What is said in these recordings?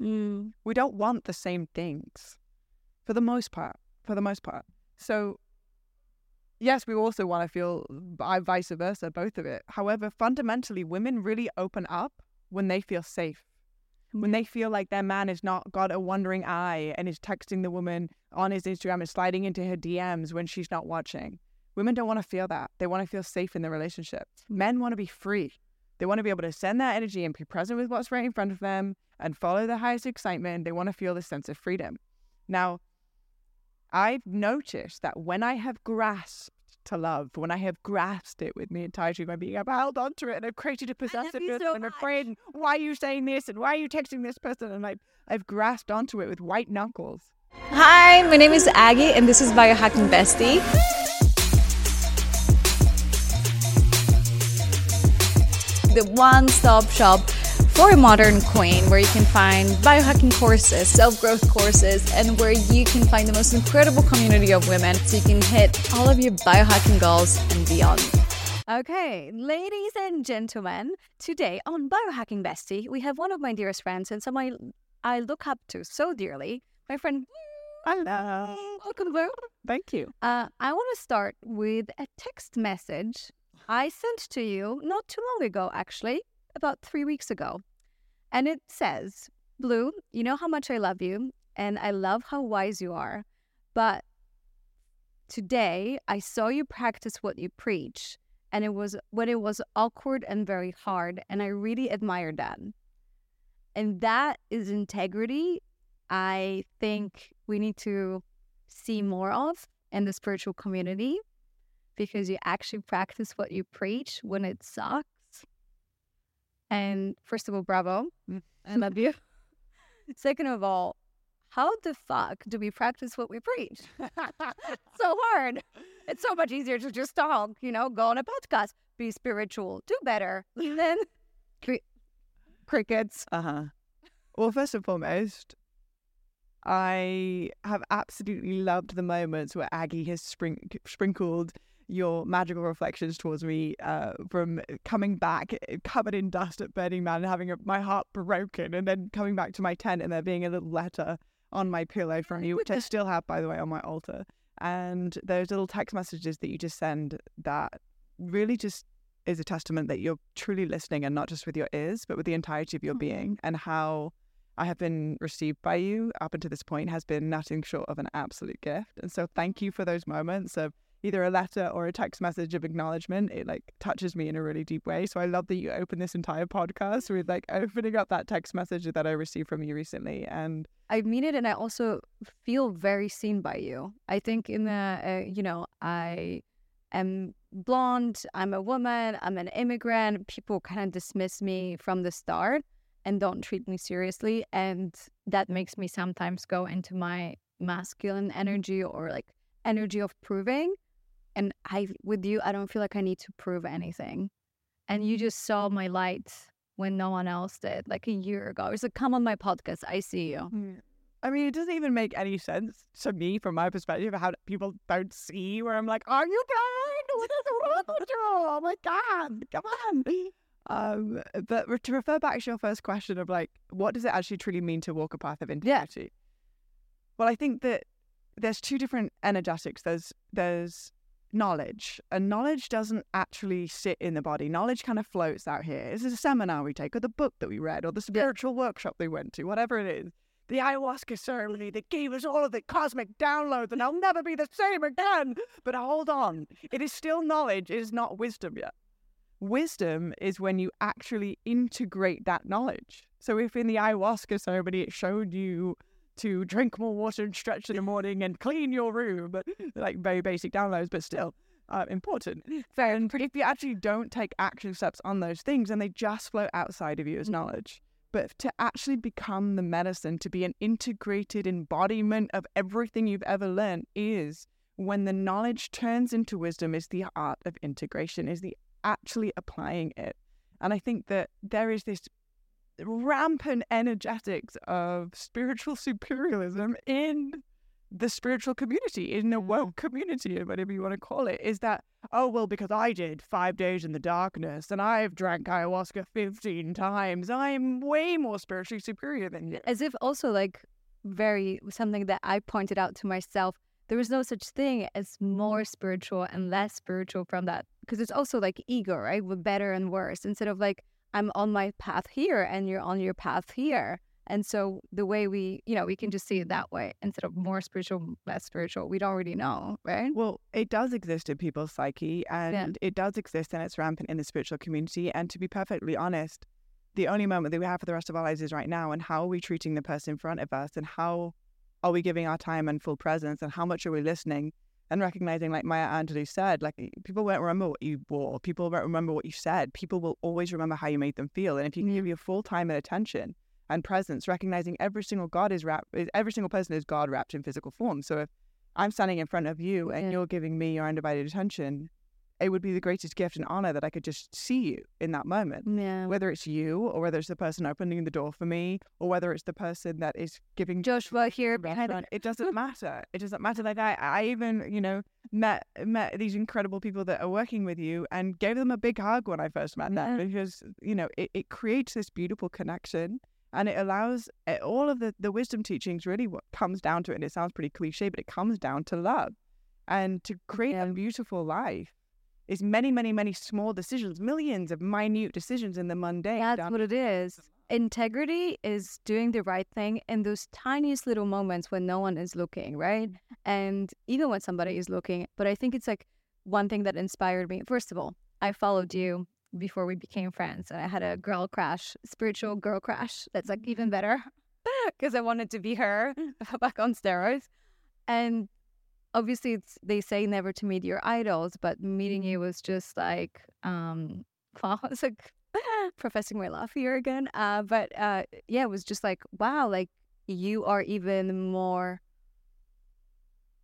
Mm. We don't want the same things for the most part. For the most part. So, yes, we also want to feel vi- vice versa, both of it. However, fundamentally, women really open up when they feel safe. When they feel like their man has not got a wandering eye and is texting the woman on his Instagram and sliding into her DMs when she's not watching. Women don't want to feel that. They want to feel safe in the relationship. Men want to be free. They want to be able to send that energy and be present with what's right in front of them and follow their highest excitement. They want to feel this sense of freedom. Now, I've noticed that when I have grasped to love, when I have grasped it with the entirety of my being, I've held onto it and I've created a possessiveness so and I'm afraid, and why are you saying this and why are you texting this person? And I've, I've grasped onto it with white knuckles. Hi, my name is Aggie, and this is Biohacking Bestie. The one stop shop for a modern queen where you can find biohacking courses, self growth courses, and where you can find the most incredible community of women so you can hit all of your biohacking goals and beyond. Okay, ladies and gentlemen, today on Biohacking Bestie, we have one of my dearest friends and someone I look up to so dearly, my friend. Hello. Welcome, Blu. Thank you. Uh, I want to start with a text message I sent to you not too long ago, actually, about three weeks ago. And it says, Blu, you know how much I love you, and I love how wise you are. But today I saw you practice what you preach, and it was when it was awkward and very hard, and I really admired that. And that is integrity I think we need to see more of in the spiritual community because you actually practice what you preach when it sucks. And first of all, bravo. Mm. I love you. Second of all, how the fuck do we practice what we preach? so hard. It's so much easier to just talk, you know, go on a podcast, be spiritual, do better. Then cri- crickets. Uh huh. Well, first and foremost, I have absolutely loved the moments where Aggie has spring- sprinkled your magical reflections towards me uh, from coming back eh, covered in dust at Burning Man and having a, my heart broken, and then coming back to my tent and there being a little letter on my pillow from you, which I still have, by the way, on my altar. And those little text messages that you just send that really just is a testament that you're truly listening and not just with your ears, but with the entirety of your Aw. being and how I have been received by you up until this point has been nothing short of an absolute gift. And so thank you for those moments of either a letter or a text message of acknowledgement. It like touches me in a really deep way. So I love that you open this entire podcast with like opening up that text message that I received from you recently. And I mean it, and I also feel very seen by you. I think in the, uh, you know, I am blonde, I'm a woman, I'm an immigrant. People kind of dismiss me from the start and don't treat me seriously. And that makes me sometimes go into my masculine mm-hmm. energy or like energy of proving. And I, with you, I don't feel like I need to prove anything. And you just saw my light when no one else did, like a year ago. It's like, come on my podcast, I see you. I mean, it doesn't even make any sense to me from my perspective how people don't see where I'm like, are you blind? What is wrong with you? Oh my God, come on. Um, but to refer back to your first question of like, what does it actually truly mean to walk a path of integrity? Well, I think that there's two different energetics. There's there's knowledge, and knowledge doesn't actually sit in the body. Knowledge kind of floats out here. Is it a seminar we take, or the book that we read, or the spiritual workshop we went to, whatever it is? The ayahuasca ceremony that gave us all of the cosmic downloads, and I'll never be the same again. But hold on, it is still knowledge. It is not wisdom yet. Wisdom is when you actually integrate that knowledge. So if in the ayahuasca ceremony it showed you to drink more water and stretch in the morning and clean your room, but like very basic downloads, but still uh, important. Then, if you actually don't take action steps on those things and they just float outside of you as knowledge, but to actually become the medicine, to be an integrated embodiment of everything you've ever learned is when the knowledge turns into wisdom is the art of integration, is the actually applying it. And I think that there is this rampant energetics of spiritual superialism in the spiritual community, in the mm. woke community, or whatever you want to call it, is that, oh, well, because I did five days in the darkness and I've drank ayahuasca 15 times, I'm way more spiritually superior than you. As if also like very something that I pointed out to myself. There is no such thing as mm-hmm. more spiritual and less spiritual from that because it's also like ego, right? With better and worse instead of like I'm on my path here and you're on your path here. And so the way we, you know, we can just see it that way instead of more spiritual, less spiritual. We don't really know, right? Well, it does exist in people's psyche and Yeah. it does exist and it's rampant in the spiritual community. And to be perfectly honest, the only moment that we have for the rest of our lives is right now. And how are we treating the person in front of us? And how are we giving our time and full presence? And how much are we listening? And recognizing, like Maya Angelou said, like people won't remember what you wore, people won't remember what you said. People will always remember how you made them feel. And if you can give your full time and attention and presence, recognizing every single God is wrapped, every single person is God wrapped in physical form. So if I'm standing in front of you and you're giving me your undivided attention, it would be the greatest gift and honor that I could just see you in that moment. Yeah. Whether it's you or whether it's the person opening the door for me or whether it's the person that is giving Joshua here behind restaurant, it doesn't matter. It doesn't matter. Like I, I even, you know, met met these incredible people that are working with you and gave them a big hug when I first met them because you know it, it creates this beautiful connection and it allows eh, all of the the wisdom teachings really what comes down to it. And it sounds pretty cliche, but it comes down to love and to create Yeah. a beautiful life. Is many, many, many small decisions, millions of minute decisions in the mundane. That's down what it is. Integrity is doing the right thing in those tiniest little moments when no one is looking, right? Mm. And even when somebody is looking. But I think it's like one thing that inspired me. First of all, I followed you before we became friends, and I had a girl crush, spiritual girl crush. That's like even mm. better because I wanted to be her mm. back on steroids. And obviously, it's, they say never to meet your idols, but meeting you was just like, um, wow, it's like professing my love here again. Uh, but uh, yeah, it was just like, wow, like you are even more,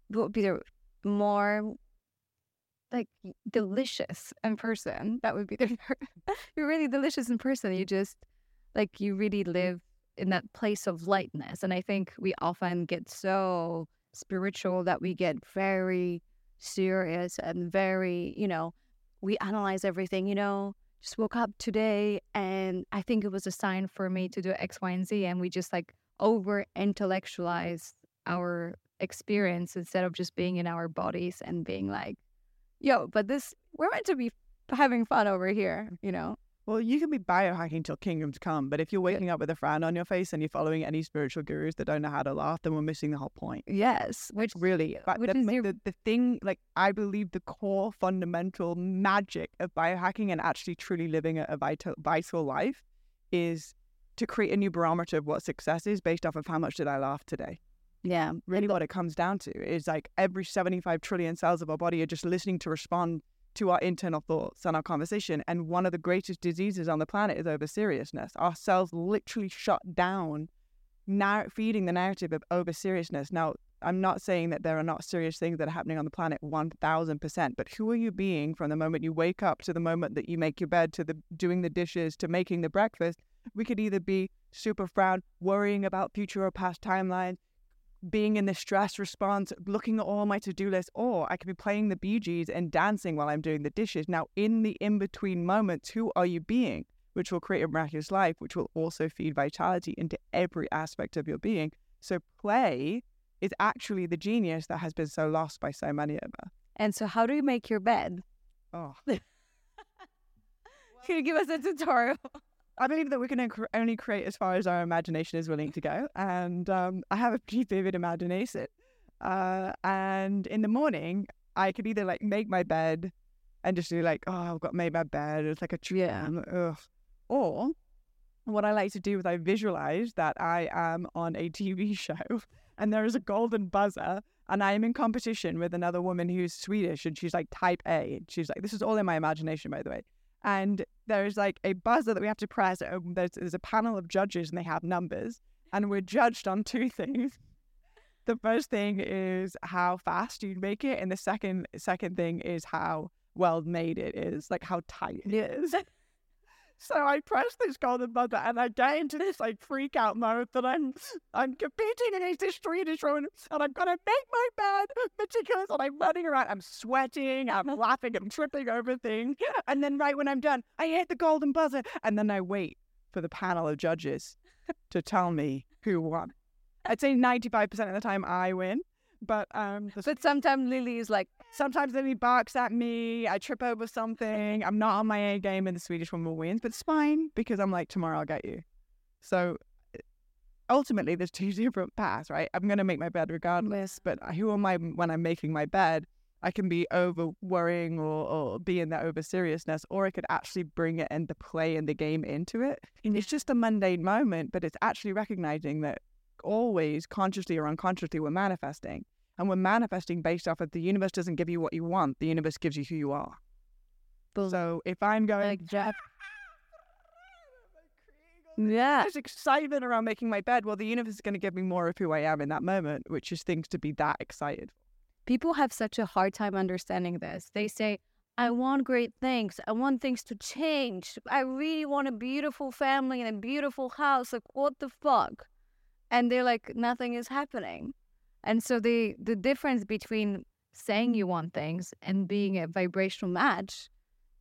what would be the more like delicious in person. That would be the you're really delicious in person. You just like you really live in that place of lightness. And I think we often get so spiritual that we get very serious and very, you know, we analyze everything, you know, just woke up today and I think it was a sign for me to do X, Y, and Z. And we just like over intellectualize our experience instead of just being in our bodies and being like, yo, but this, we're meant to be having fun over here, you know? Well, you can be biohacking till kingdoms come, but if you're waking up with a frown on your face and you're following any spiritual gurus that don't know how to laugh, then we're missing the whole point. Yes. Which Really, but which the, is your- the, the thing, like I believe, the core fundamental magic of biohacking and actually truly living a, a vital, vital life is to create a new barometer of what success is based off of how much did I laugh today. yeah. Really, what it comes down to is like every 75 trillion cells of our body are just listening to respond to our internal thoughts and our conversation. And one of the greatest diseases on the planet is over seriousness. Our cells literally shut down, now feeding the narrative of over seriousness. Now, I'm not saying that there are not serious things that are happening on the planet 1000%, but who are you being from the moment you wake up to the moment that you make your bed to the doing the dishes to making the breakfast? We could either be super proud, worrying about future or past timelines, being in the stress response, looking at all my to do list, or I could be playing the Bee Gees and dancing while I'm doing the dishes. Now, in the in between moments, who are you being? Which will create a miraculous life, which will also feed vitality into every aspect of your being. So, play is actually the genius that has been so lost by so many of us. And so, how do you make your bed? Oh, Can you give us a tutorial? I believe that we can only create as far as our imagination is willing to go. And um, I have a pretty vivid imagination. Uh, and in the morning, I could either like make my bed and just do like, oh, I've got made my bed. It's like a tree. Yeah. Or what I like to do is I visualize that I am on a TV show and there is a golden buzzer and I am in competition with another woman who's Swedish and she's like type A. And she's like, this is all in my imagination, by the way. And there's like a buzzer that we have to press. Um, There's, there's a panel of judges and they have numbers. And we're judged on two things. The first thing is how fast you make it. And the second second thing is how well made it is, like how tight it is. So I press this golden buzzer and I get into this like freak out mode that I'm I'm competing against this Swedish woman and I'm gonna make my bed meticulous and I'm running around, I'm sweating, I'm laughing, I'm tripping over things. And then right when I'm done, I hit the golden buzzer and then I wait for the panel of judges to tell me who won. I'd say 95% of the time I win. But um, But sometimes Lily is like, Sometimes Lily barks at me. I trip over something. I'm not on my A game, and the Swedish woman wins. But it's fine because I'm like, tomorrow I'll get you. So uh, ultimately, there's two different paths, right? I'm going to make my bed regardless. But who am I when I'm making my bed? I can be over worrying or, or be in that over seriousness, or I could actually bring it and the play and the game into it. It's just a mundane moment, but it's actually recognizing that always, consciously or unconsciously, we're manifesting. And we're manifesting based off of the universe doesn't give you what you want, the universe gives you who you are. boom, So if I'm going, like Jeff. Yeah. there's excitement around making my bed, well, the universe is going to give me more of who I am in that moment, which is things to be that excited. People have such a hard time understanding this. They say, I want great things. I want things to change. I really want a beautiful family and a beautiful house. Like, what the fuck? And they're like, nothing is happening. And so the the difference between saying you want things and being a vibrational match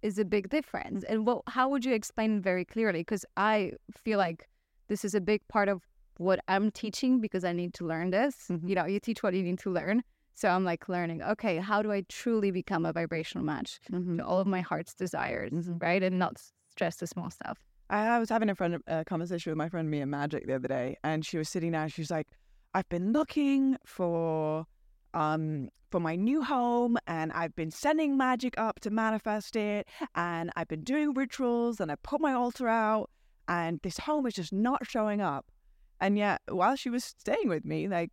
is a big difference. And what how would you explain very clearly? Because I feel like this is a big part of what I'm teaching because I need to learn this. Mhm. You know, you teach what you need to learn. So I'm like learning, okay, how do I truly become a vibrational match Mm-hmm. to all of my heart's desires, Mhm. right? And not stress the small stuff. I, I was having a friend a conversation with my friend Mia Magic the other day, and she was sitting down. She's like, "I've been looking for um for my new home, and I've been sending magic up to manifest it, and I've been doing rituals, and I put my altar out, and this home is just not showing up." And yet, while she was staying with me, like,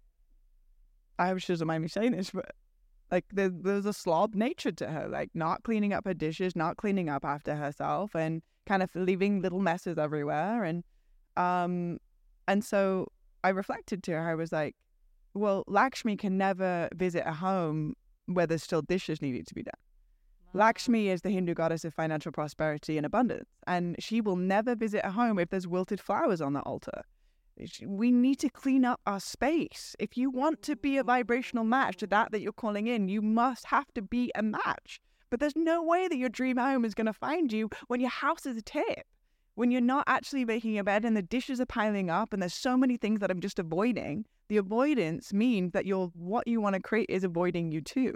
I hope she doesn't mind me saying this, but like there, there's a slob nature to her, like not cleaning up her dishes, not cleaning up after herself, and kind of leaving little messes everywhere. And um, and so I reflected to her. I was like, well, Lakshmi can never visit a home where there's still dishes needing to be done. Lakshmi is the Hindu goddess of financial prosperity and abundance, and she will never visit a home if there's wilted flowers on the altar. We need to clean up our space. If you want to be a vibrational match to that that you're calling in, you must have to be a match. But there's no way that your dream home is going to find you when your house is a tip. When you're not actually making a bed and the dishes are piling up and there's so many things that I'm just avoiding, the avoidance means that you're what you want to create is avoiding you too.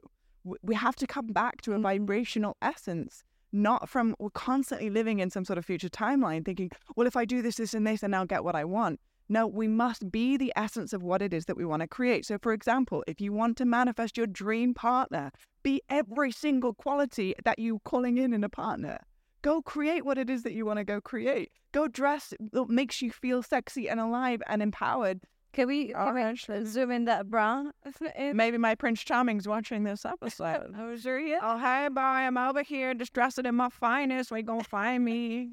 We have to come back to a Mhm. vibrational essence, not from we're constantly living in some sort of future timeline thinking, well, if I do this, this, and this, then I'll get what I want. No, we must be the essence of what it is that we want to create. So, for example, if you want to manifest your dream partner, be every single quality that you're calling in in a partner. Go create what it is that you want to go create. Go dress that makes you feel sexy and alive and empowered. Can we, can we zoom in that bra? Maybe my Prince Charming's watching this episode. Oh, sure, yeah. oh, hey, boy, I'm over here just dressing in my finest. Where you gonna find me?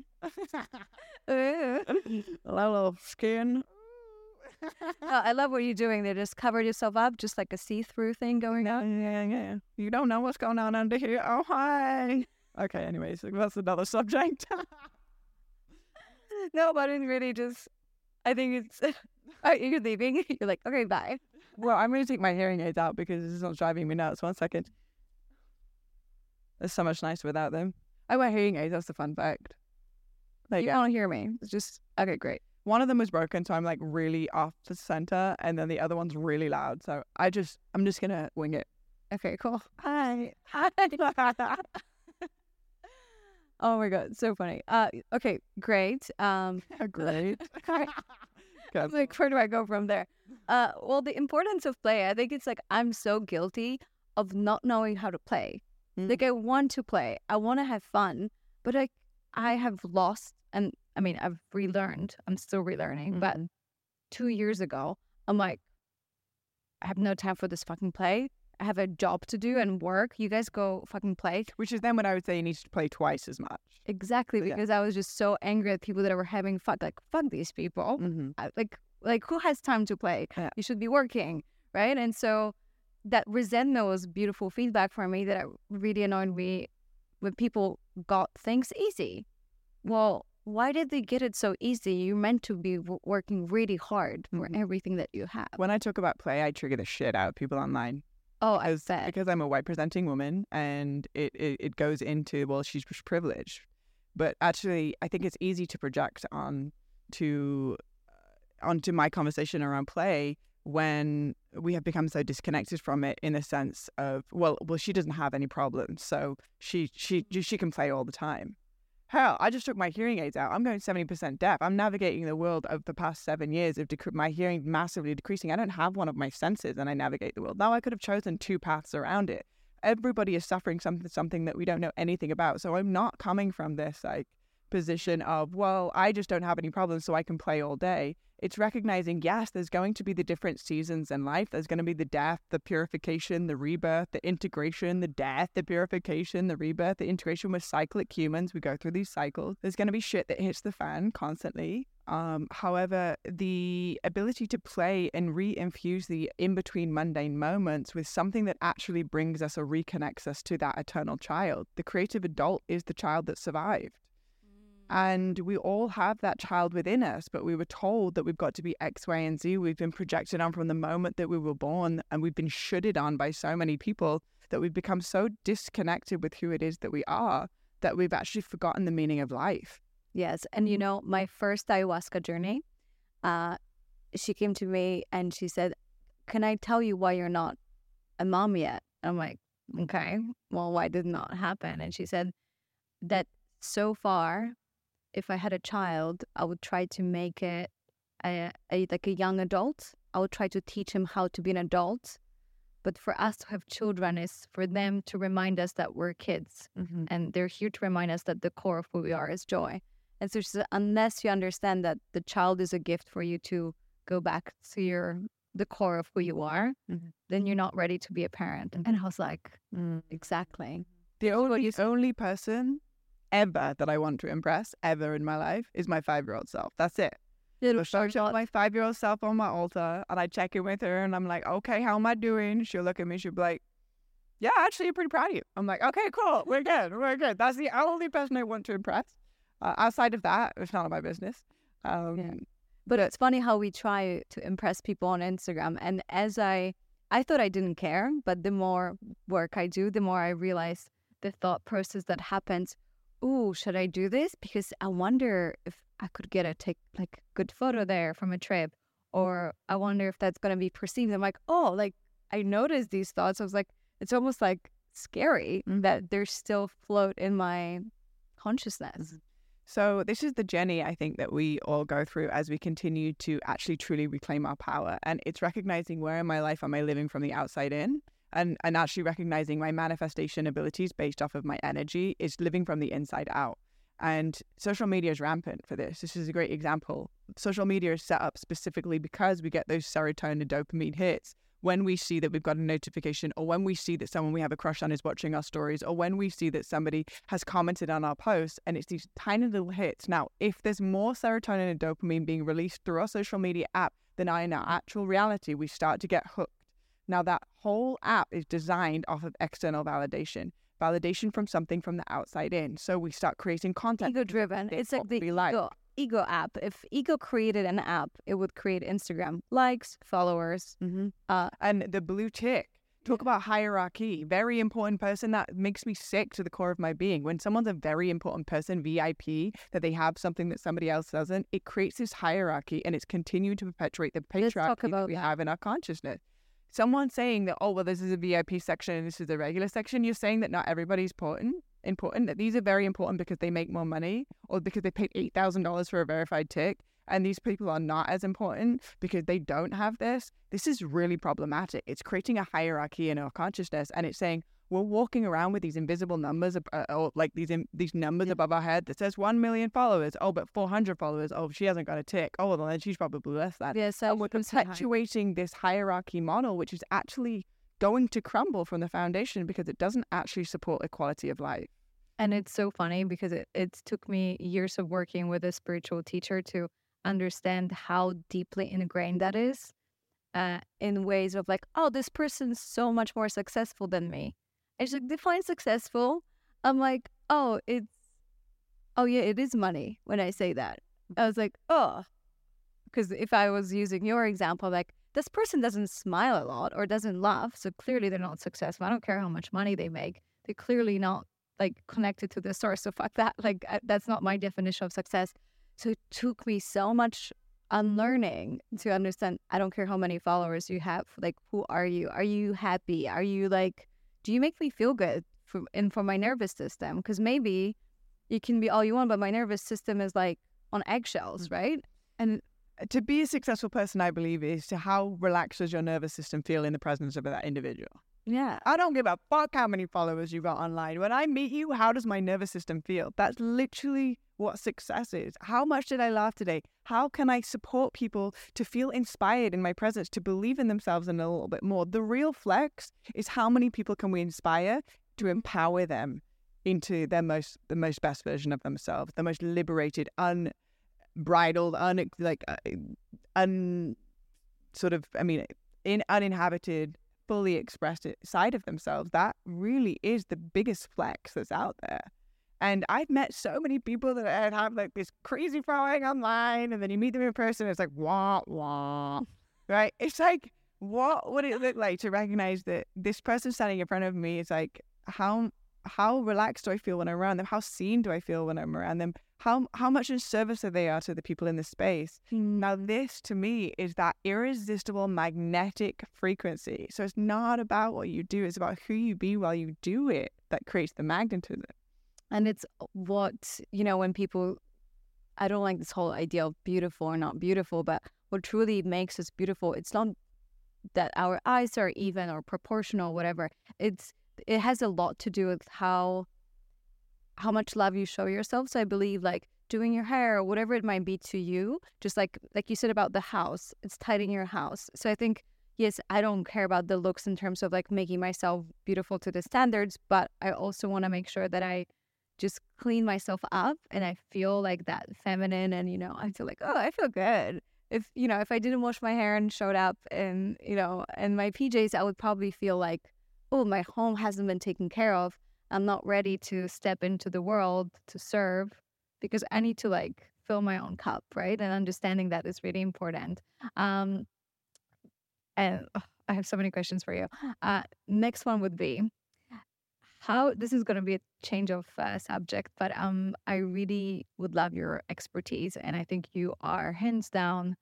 Uh, Little skin. Oh, I love what you're doing. They just covered yourself up, just like a see-through thing going Yeah, on. yeah, yeah. You don't know what's going on under here. Oh, hi. Okay, anyways, that's another subject. No, but it's really just. I think it's. Are oh, you're leaving? You're like, okay, bye. well, I'm going to take my hearing aids out because this is not driving me nuts. One second. It's so much nicer without them. I wear hearing aids. That's the fun fact. Like, You don't hear me. It's just okay, great. one of them was broken, so I'm like really off the center, and then the other one's really loud. So I just, I'm just gonna wing it. Okay, cool. Hi. Oh my god, so funny. Uh, okay, great. Um, Great. I'm like, where do I go from there? Uh, well, the importance of play. I think it's like I'm so guilty of not knowing how to play. Mm. Like I want to play, I want to have fun, but I, I have lost, and I mean, I've relearned. I'm still relearning, but Mhm. two years ago, I'm like, I have no time for this fucking play. I have a job to do and work. You guys go fucking play. Which is then when I would say you need to play twice as much. Exactly, Yeah. because I was just so angry at people that were having fun. Like, fuck these people. Mm-hmm. I- like, like who has time to play? Yeah. You should be working, right? And so that resentment was beautiful feedback for me that it really annoyed me when people got things easy. Well, why did they get it so easy? You're meant to be w- working really hard for Mhm. everything that you have. When I talk about play, I trigger the shit out of people online. Oh, I was sad because I'm a white presenting woman and it, it, it goes into, well, she's privileged. But actually, I think it's easy to project on to uh, onto my conversation around play when we have become so disconnected from it in the sense of well well she doesn't have any problems so she she she can play all the time hell i just took my hearing aids out. I'm going 70% deaf. I'm navigating the world of the past seven years of dec- my hearing massively decreasing. I don't have one of my senses and i navigate the world. Now i could have chosen two paths around it. Everybody is suffering something something that we don't know anything about. So i'm not coming from this like position of well i just don't have any problems so i can play all day. It's recognizing yes there's going to be the different seasons in life. There's going to be the death the purification the rebirth the integration the death the purification the rebirth the integration with cyclic humans. We go through these cycles. There's going to be shit that hits the fan constantly. Um, however the ability to play and re-infuse the in-between mundane moments with something that actually brings us or reconnects us to that eternal child. The creative adult is the child that survived and we all have that child within us, but we were told that we've got to be X, Y, and Z. We've been projected on from the moment that we were born, and we've been shitted on by so many people that we've become so disconnected with who it is that we are that we've actually forgotten the meaning of life. Yes. And you know, my first ayahuasca journey, uh, she came to me and she said, Can I tell you why you're not a mom yet? I'm like, Okay, well, why did not happen? And she said that so far, if I had a child, I would try to make it a, a like a young adult. I would try to teach him how to be an adult. But for us to have children is for them to remind us that we're kids mm-hmm. and they're here to remind us that the core of who we are is joy. And so she said, unless you understand that the child is a gift for you to go back to your the core of who you are, Mhm. then you're not ready to be a parent. Mm-hmm. And I was like, mm. exactly. The only, only person ever that I want to impress ever in my life is my five year old self. That's it. Little So I show my five year old self on my altar and I check in with her and I'm like, okay, how am I doing? She'll look at me, she'll be like, yeah, actually, I'm pretty proud of you. I'm like, okay, cool, we're good, we're good. That's the only person I want to impress. Uh, outside of that, it's none of my business. Um, Yeah. But it's funny how we try to impress people on Instagram. And as I, I thought I didn't care, but the more work I do, the more I realize the thought process that happens. Ooh, should I do this? Because I wonder if I could get a take like good photo there from a trip, or I wonder if that's gonna be perceived. I'm like, oh, like I noticed these thoughts. I was like, it's almost like scary that they're still float in my consciousness. Mm-hmm. So this is the journey I think that we all go through as we continue to actually truly reclaim our power. And it's recognizing where in my life am I living from the outside in and, and actually recognizing my manifestation abilities based off of my energy is living from the inside out. And social media is rampant for this. This is a great example. Social media is set up specifically because we get those serotonin and dopamine hits when we see that we've got a notification or when we see that someone we have a crush on is watching our stories or when we see that somebody has commented on our posts and it's these tiny little hits. Now, if there's more serotonin and dopamine being released through our social media app than in our actual reality, we start to get hooked. Now, that whole app is designed off of external validation, validation from something from the outside in. So we start creating content. ego driven. It's like the like. ego, ego app. If ego created an app, it would create Instagram likes, followers. Mm-hmm. Uh, and the blue tick. Talk about hierarchy. Very important person that makes me sick to the core of my being. When someone's a very important person, VIP, that they have something that somebody else doesn't, it creates this hierarchy and it's continued to perpetuate the patriarchy that we that. have in our consciousness. Someone saying that, oh, well, this is a VIP section and this is a regular section, you're saying that not everybody's important, important, that these are very important because they make more money or because they paid $8,000 for a verified tick and these people are not as important because they don't have this, this is really problematic. It's creating a hierarchy in our consciousness, and it's saying we're walking around with these invisible numbers, uh, or like these in, these numbers Yeah. above our head that says one million followers. Oh, but four hundred followers. Oh, she hasn't got a tick. Oh, well, then she's probably less than. yes, And we're perpetuating this hierarchy model, which is actually going to crumble from the foundation because it doesn't actually support equality of life. And it's so funny because it, it took me years of working with a spiritual teacher to understand how deeply ingrained that is uh, in ways of like, oh, this person's so much more successful than me. She's like, define successful. I'm like, oh, it's oh yeah, it is money when I say that. Mm-hmm. I was like, oh, because if I was using your example, like this person doesn't smile a lot or doesn't laugh, so clearly they're not successful. I don't care how much money they make; they're clearly not like connected to the source. So fuck that. Like I, that's not my definition of success. So it took me so much unlearning to understand. I don't care how many followers you have. Like, who are you? Are you happy? Are you like? Do you make me feel good? For, and for my nervous system, because maybe you can be all you want, but my nervous system is like on eggshells, Mm. right? And to be a successful person, I believe, is to how relaxed does your nervous system feel in the presence of that individual. Yeah. I don't give a fuck how many followers you got online. When I meet you, how does my nervous system feel? That's literally what success is. How much did I laugh today? How can I support people to feel inspired in my presence, to believe in themselves in a little bit more? The real flex is how many people can we inspire to empower them into their most the most best version of themselves, the most liberated, unbridled, un like uh, un sort of I mean in uninhabited fully expressed side of themselves, that really is the biggest flex that's out there. And I've met so many people that had- have like this crazy following online, and then you meet them in person, it's like wah wah, right? It's like what would it look like to recognize that this person standing in front of me is like how how relaxed do I feel when I'm around them? How seen do I feel when I'm around them? How how much in service are they are to the people in the space? Hmm. Now, this to me is that irresistible magnetic frequency. So it's not about what you do, it's about who you be while you do it that creates the magnetism. And it's uh, what, you know, when people, I don't like this whole idea of beautiful or not beautiful, but what truly makes us beautiful, it's not that our eyes are even or proportional, whatever. It's, it has a lot to do with how, how much love you show yourself. So I believe like doing your hair or whatever it might be to you, just like, like you said about the house, it's tidying your house. So I think yes, I don't care about the looks in terms of like making myself beautiful to the standards, but I also want to make sure that I just clean myself up and I feel like that feminine and you know, I feel like, oh, I feel good. If you know, if I didn't wash my hair and showed up and, you know, in my PJs, I would probably feel like, oh, my home hasn't been taken care of. I'm not ready to step into the world to serve because I need to like fill my own cup, right? And understanding that is really important. Um and oh, I have so many questions for you. Uh next one would be how this is going to be a change of uh, subject but um i really would love your expertise and i think you are hands down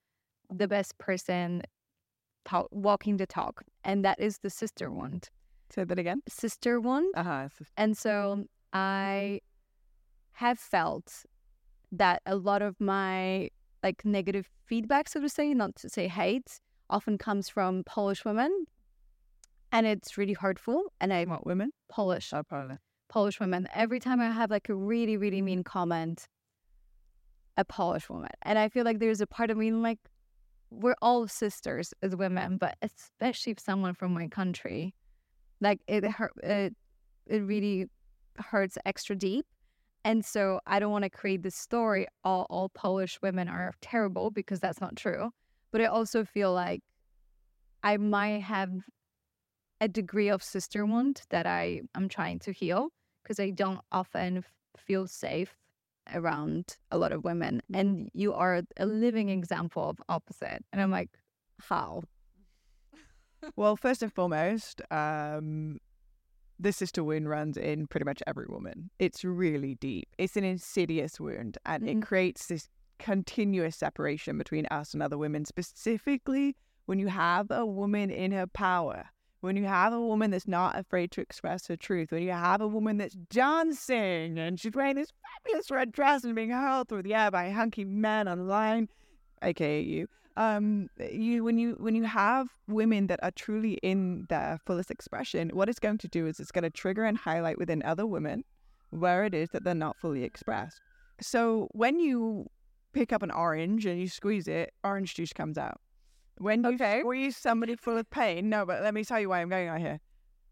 the best person talk, walking the talk and that is the sister wound Say that again. sister wound Uh huh. and so i have felt that a lot of my like negative feedback so to say not to say hate often comes from polish women and it's really hurtful and i What women? polish Oh, probably. Polish women. Every time I have like a really, really mean comment, a Polish woman. And I feel like there's a part of me like we're all sisters as women, but especially if someone from my country, like it hurt, it, it really hurts extra deep. And so I don't want to create this story all all Polish women are terrible because that's not true. But I also feel like I might have a degree of sister wound that I am trying to heal because I don't often feel safe around a lot of women. And you are a living example of opposite. And I'm like, how? Well, first and foremost, um, the sister wound runs in pretty much every woman. It's really deep. It's an insidious wound, and Mhm. it creates this continuous separation between us and other women. Specifically, when you have a woman in her power, when you have a woman that's not afraid to express her truth, when you have a woman that's dancing and she's wearing this fabulous red dress and being hurled through the air by hunky men online, aka you um you when you when you have women that are truly in their fullest expression what it's going to do is it's going to trigger and highlight within other women where it is that they're not fully expressed. So when you pick up an orange and you squeeze it orange juice comes out when you Okay. squeeze somebody full of pain no but let me tell you why i'm going out here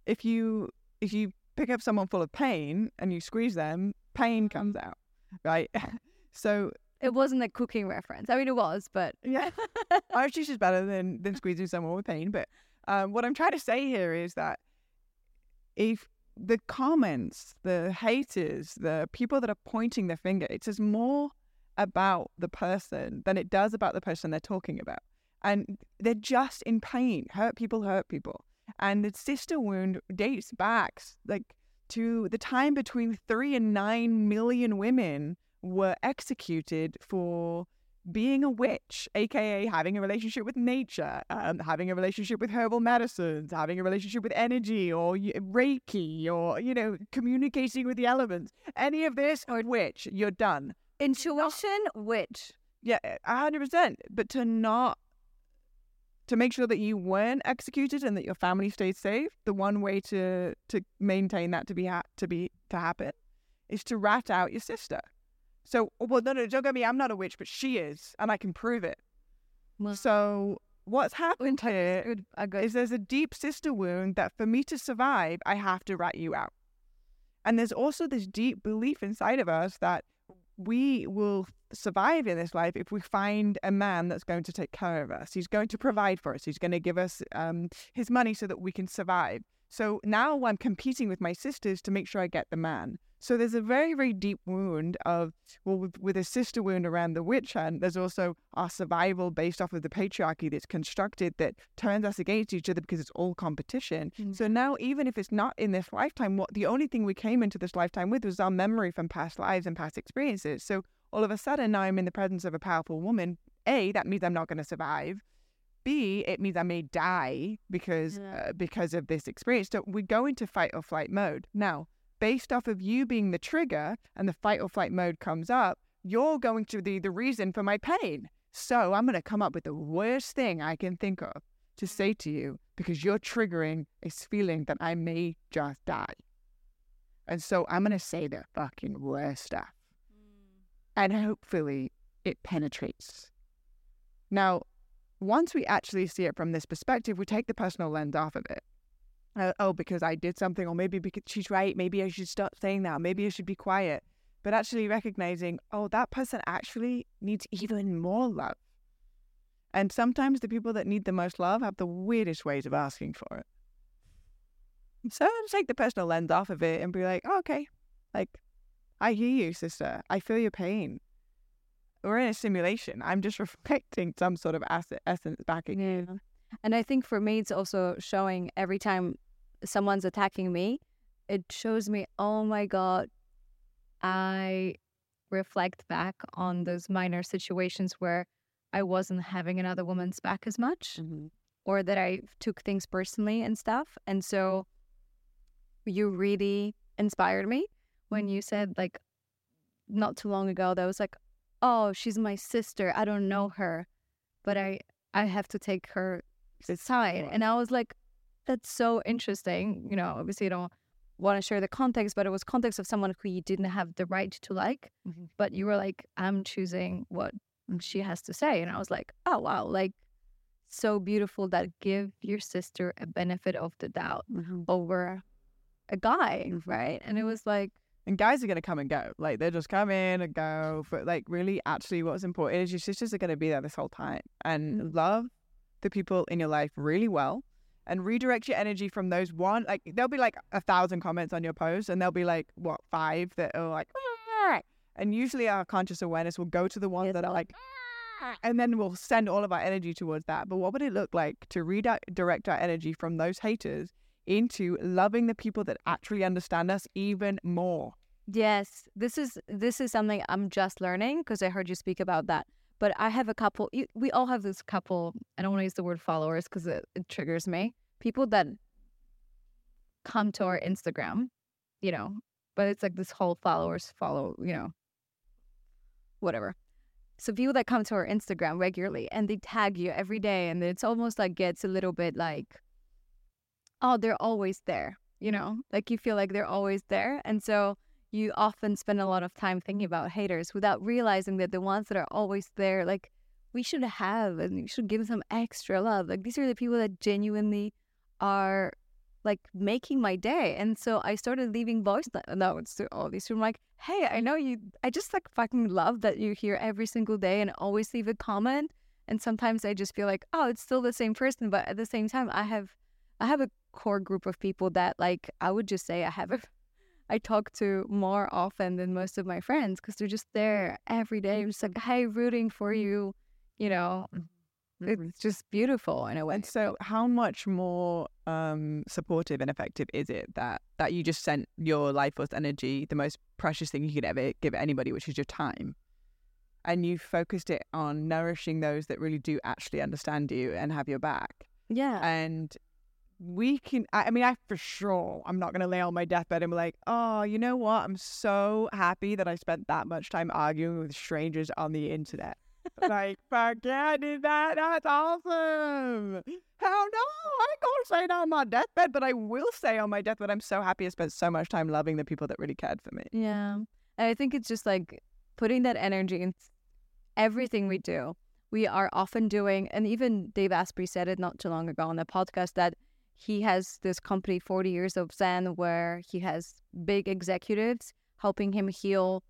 if you if you pick up someone full of pain and you squeeze them pain comes out right so It wasn't a cooking reference. I mean, it was, but yeah juice is better than than squeezing someone with pain. But um, what I'm trying to say here is that if the comments, the haters, the people that are pointing the finger, it says more about the person than it does about the person they're talking about. And they're just in pain. Hurt people hurt people. And the sister wound dates back like to the time between three and nine million women were executed for being a witch, aka having a relationship with nature, um, having a relationship with herbal medicines, having a relationship with energy or Reiki, or you know, communicating with the elements. Any of this, or witch, you're done. Intuition, witch. Yeah, hundred percent. But to not to make sure that you weren't executed and that your family stayed safe, the one way to to maintain that to be ha- to be to happen is to rat out your sister. So, well, no, no, don't get me. I'm not a witch, but she is, and I can prove it. Well, so, what's happened here is there's a deep sister wound that for me to survive, I have to rat you out. And there's also this deep belief inside of us that we will survive in this life if we find a man that's going to take care of us. He's going to provide for us. He's going to give us um, his money so that we can survive. So now I'm competing with my sisters to make sure I get the man. So there's a very, very deep wound of, well, with, with, a sister wound around the witch hunt, there's also our survival based off of the patriarchy that's constructed that turns us against each other because it's all competition. Mm-hmm. So now, even if it's not in this lifetime, what the only thing we came into this lifetime with was our memory from past lives and past experiences. So all of a sudden, now I'm in the presence of a powerful woman. A, that means I'm not going to survive. B, it means I may die because yeah. uh, because of this experience. So we go into fight or flight mode. Now, based off of you being the trigger and the fight or flight mode comes up, you're going to be the reason for my pain. So I'm going to come up with the worst thing I can think of to say to you because you're triggering this feeling that I may just die. And so I'm going to say the fucking worst stuff. Mm. And hopefully it penetrates. Now, once we actually see it from this perspective, we take the personal lens off of it uh, oh, because I did something, or maybe because she's right, maybe I should stop saying that, maybe I should be quiet. But actually recognizing, oh, that person actually needs even more love. And sometimes the people that need the most love have the weirdest ways of asking for it. So take the personal lens off of it and be like, oh, okay, like, I hear you, sister. I feel your pain. We're in a simulation. I'm just reflecting some sort of essence back at you. Yeah. And I think for me, it's also showing every time someone's attacking me, it shows me, oh my God, I reflect back on those minor situations where I wasn't having another woman's back as much mm-hmm. or that I took things personally and stuff. And so you really inspired me when you said, like, not too long ago, that was like, oh, she's my sister. I don't know her, but I, I have to take her side. And I was like, that's so interesting. You know, obviously, you don't want to share the context, but it was context of someone who you didn't have the right to like, mm-hmm. but you were like, I'm choosing what she has to say. And I was like, oh, wow, like so beautiful that give your sister a benefit of the doubt mm-hmm. over a guy, mm-hmm. right? And it was like, and guys are going to come and go. Like, they're just come in and go. But, like, really, actually, what's important is your sisters are going to be there this whole time. And mm-hmm. love the people in your life really well and redirect your energy from those one like there'll be like a thousand comments on your post and there'll be like what five that are like ah! and usually our conscious awareness will go to the ones that are like ah! and then we'll send all of our energy towards that. But what would it look like to redirect our energy from those haters into loving the people that actually understand us even more? Yes this is this is something i'm just learning because i heard you speak about that but I have a couple, we all have this couple, I don't want to use the word followers because it, it triggers me. People that come to our Instagram, you know, but it's like this whole followers follow, you know, whatever. So people that come to our Instagram regularly and they tag you every day, and it's almost like gets a little bit like, oh, they're always there, you know, like you feel like they're always there. And so you often spend a lot of time thinking about haters without realizing that the ones that are always there, like we should have and we should give some extra love. Like these are the people that genuinely are like making my day. And so I started leaving voice notes to all these people. I'm like, hey, I know you, I just like fucking love that you're here every single day and always leave a comment. And sometimes I just feel like, oh, it's still the same person. But at the same time, I have I have a core group of people that like I would just say I have a I talk to more often than most of my friends because they're just there every day. I'm just like, hey, rooting for you. You know, Mhm. it's just beautiful in a way. And so, how much more um, supportive and effective is it that that you just sent your life force energy, the most precious thing you could ever give anybody, which is your time, and you focused it on nourishing those that really do actually understand you and have your back. Yeah. And we can, I mean, I for sure, I'm not going to lay on my deathbed and be like, oh, you know what? I'm so happy that I spent that much time arguing with strangers on the internet. like, forget it, that. That's awesome. Hell no, I can't say that on my deathbed, but I will say on my deathbed, I'm so happy I spent so much time loving the people that really cared for me. Yeah. And I think it's just like putting that energy in everything we mm-hmm. do. We are often doing, and even Dave Asprey said it not too long ago on the podcast that he has this company, 40 Years of Zen, where he has big executives helping him heal.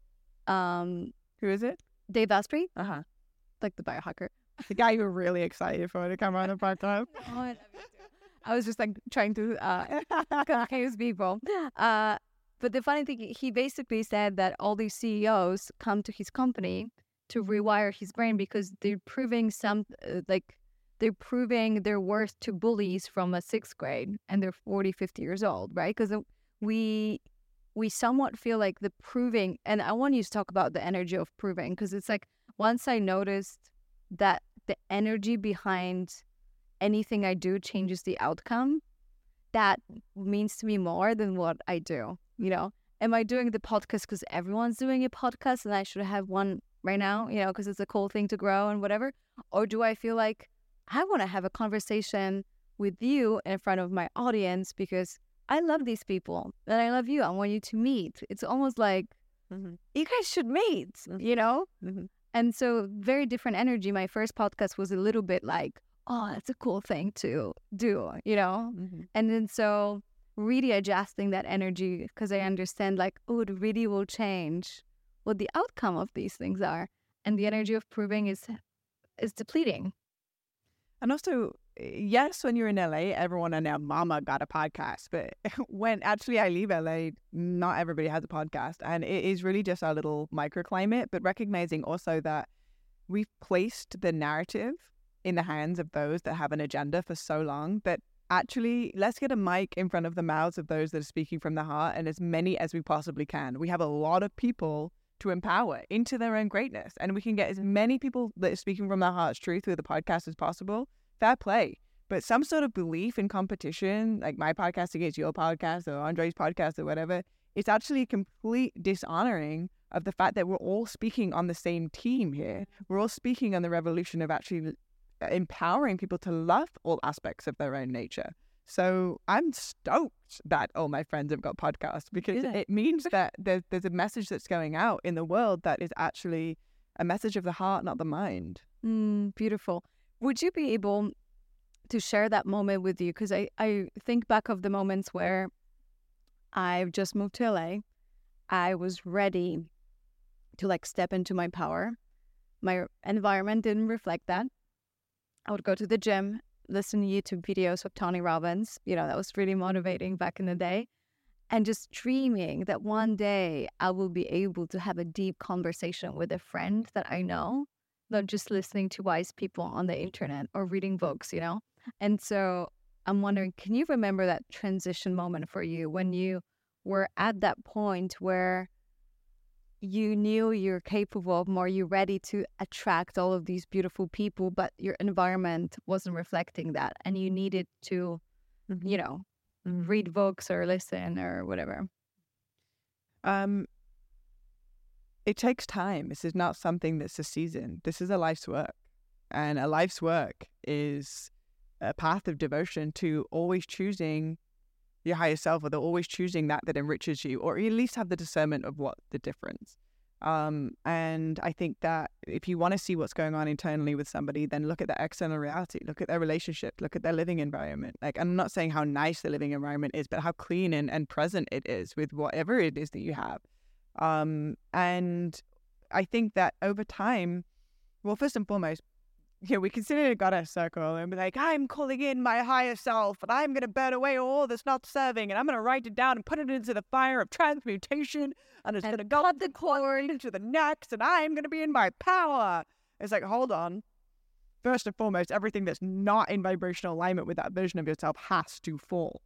Um, Who is it? Dave Asprey, Uh huh. like the biohacker. The guy you were really excited for to come on the podcast. I was just like trying to uh, confuse people. Uh, but the funny thing, he basically said that all these CEOs come to his company to rewire his brain because they're proving some, uh, like, they're proving their worth to bullies from a sixth grade and they're 40, 50 years old, right? Because we we somewhat feel like the proving, and I want you to talk about the energy of proving because it's like once I noticed that the energy behind anything I do changes the outcome, that means to me more than what I do. You know, am I doing the podcast because everyone's doing a podcast and I should have one right now, you know, because it's a cool thing to grow and whatever? Or do I feel like I want to have a conversation with you in front of my audience because I love these people and I love you. I want you to meet. It's almost like Mhm. you guys should meet, Mhm. you know? Mhm. And so, very different energy. My first podcast was a little bit like, oh, that's a cool thing to do, you know? Mhm. And then, so really adjusting that energy because I understand, like, oh, it really will change what the outcome of these things are. And the energy of proving is is depleting. And also, yes, when you're in LA, everyone and their mama got a podcast. But when actually I leave LA, not everybody has a podcast. And it is really just our little microclimate, but recognizing also that we've placed the narrative in the hands of those that have an agenda for so long that actually let's get a mic in front of the mouths of those that are speaking from the heart and as many as we possibly can. We have a lot of people to empower into their own greatness. And we can get as many people that are speaking from their heart's truth with the podcast as possible. Fair play. But some sort of belief in competition, like my podcast against your podcast or Andre's podcast or whatever, it's actually a complete dishonoring of the fact that we're all speaking on the same team here. We're all speaking on the revolution of actually uh, empowering people to love all aspects of their own nature. So I'm stoked that all my friends have got podcasts because Yeah. it means that there's, there's a message that's going out in the world that is actually a message of the heart, not the mind. Mm, beautiful. Would you be able to share that moment with you? Because I, I think back of the moments where I've just moved to LA. I was ready to like step into my power. My environment didn't reflect that. I would go to the gym, listen to YouTube videos of Tony Robbins. You know, that was really motivating back in the day. And just dreaming that one day I will be able to have a deep conversation with a friend that I know not just listening to wise people on the internet or reading books, you know? And so I'm wondering, can you remember that transition moment for you when you were at that point where you knew you're capable of more, you're ready to attract all of these beautiful people, but your environment wasn't reflecting that and you mm-hmm. needed to, mm-hmm. you know, read mm-hmm. books or listen or whatever? Um, it takes time. This is not something that's a season. This is a life's work. And a life's work is a path of devotion to always choosing your higher self, or they're always choosing that that enriches you, or at least have the discernment of what the difference. Um, and I think that if you want to see what's going on internally with somebody, then look at the external reality, look at their relationship, look at their living environment. Like, I'm not saying how nice the living environment is, but how clean and, and present it is with whatever it is that you have. Um, and I think that over time, well, first and foremost, you know, we can sit in a goddess circle and be like, I'm calling in my higher self and I'm going to burn away all that's not serving and I'm going to write it down and put it into the fire of transmutation and it's going to go cut the cord. into the next and I'm going to be in my power. It's like, hold on. First and foremost, everything that's not in vibrational alignment with that version of yourself has to fall.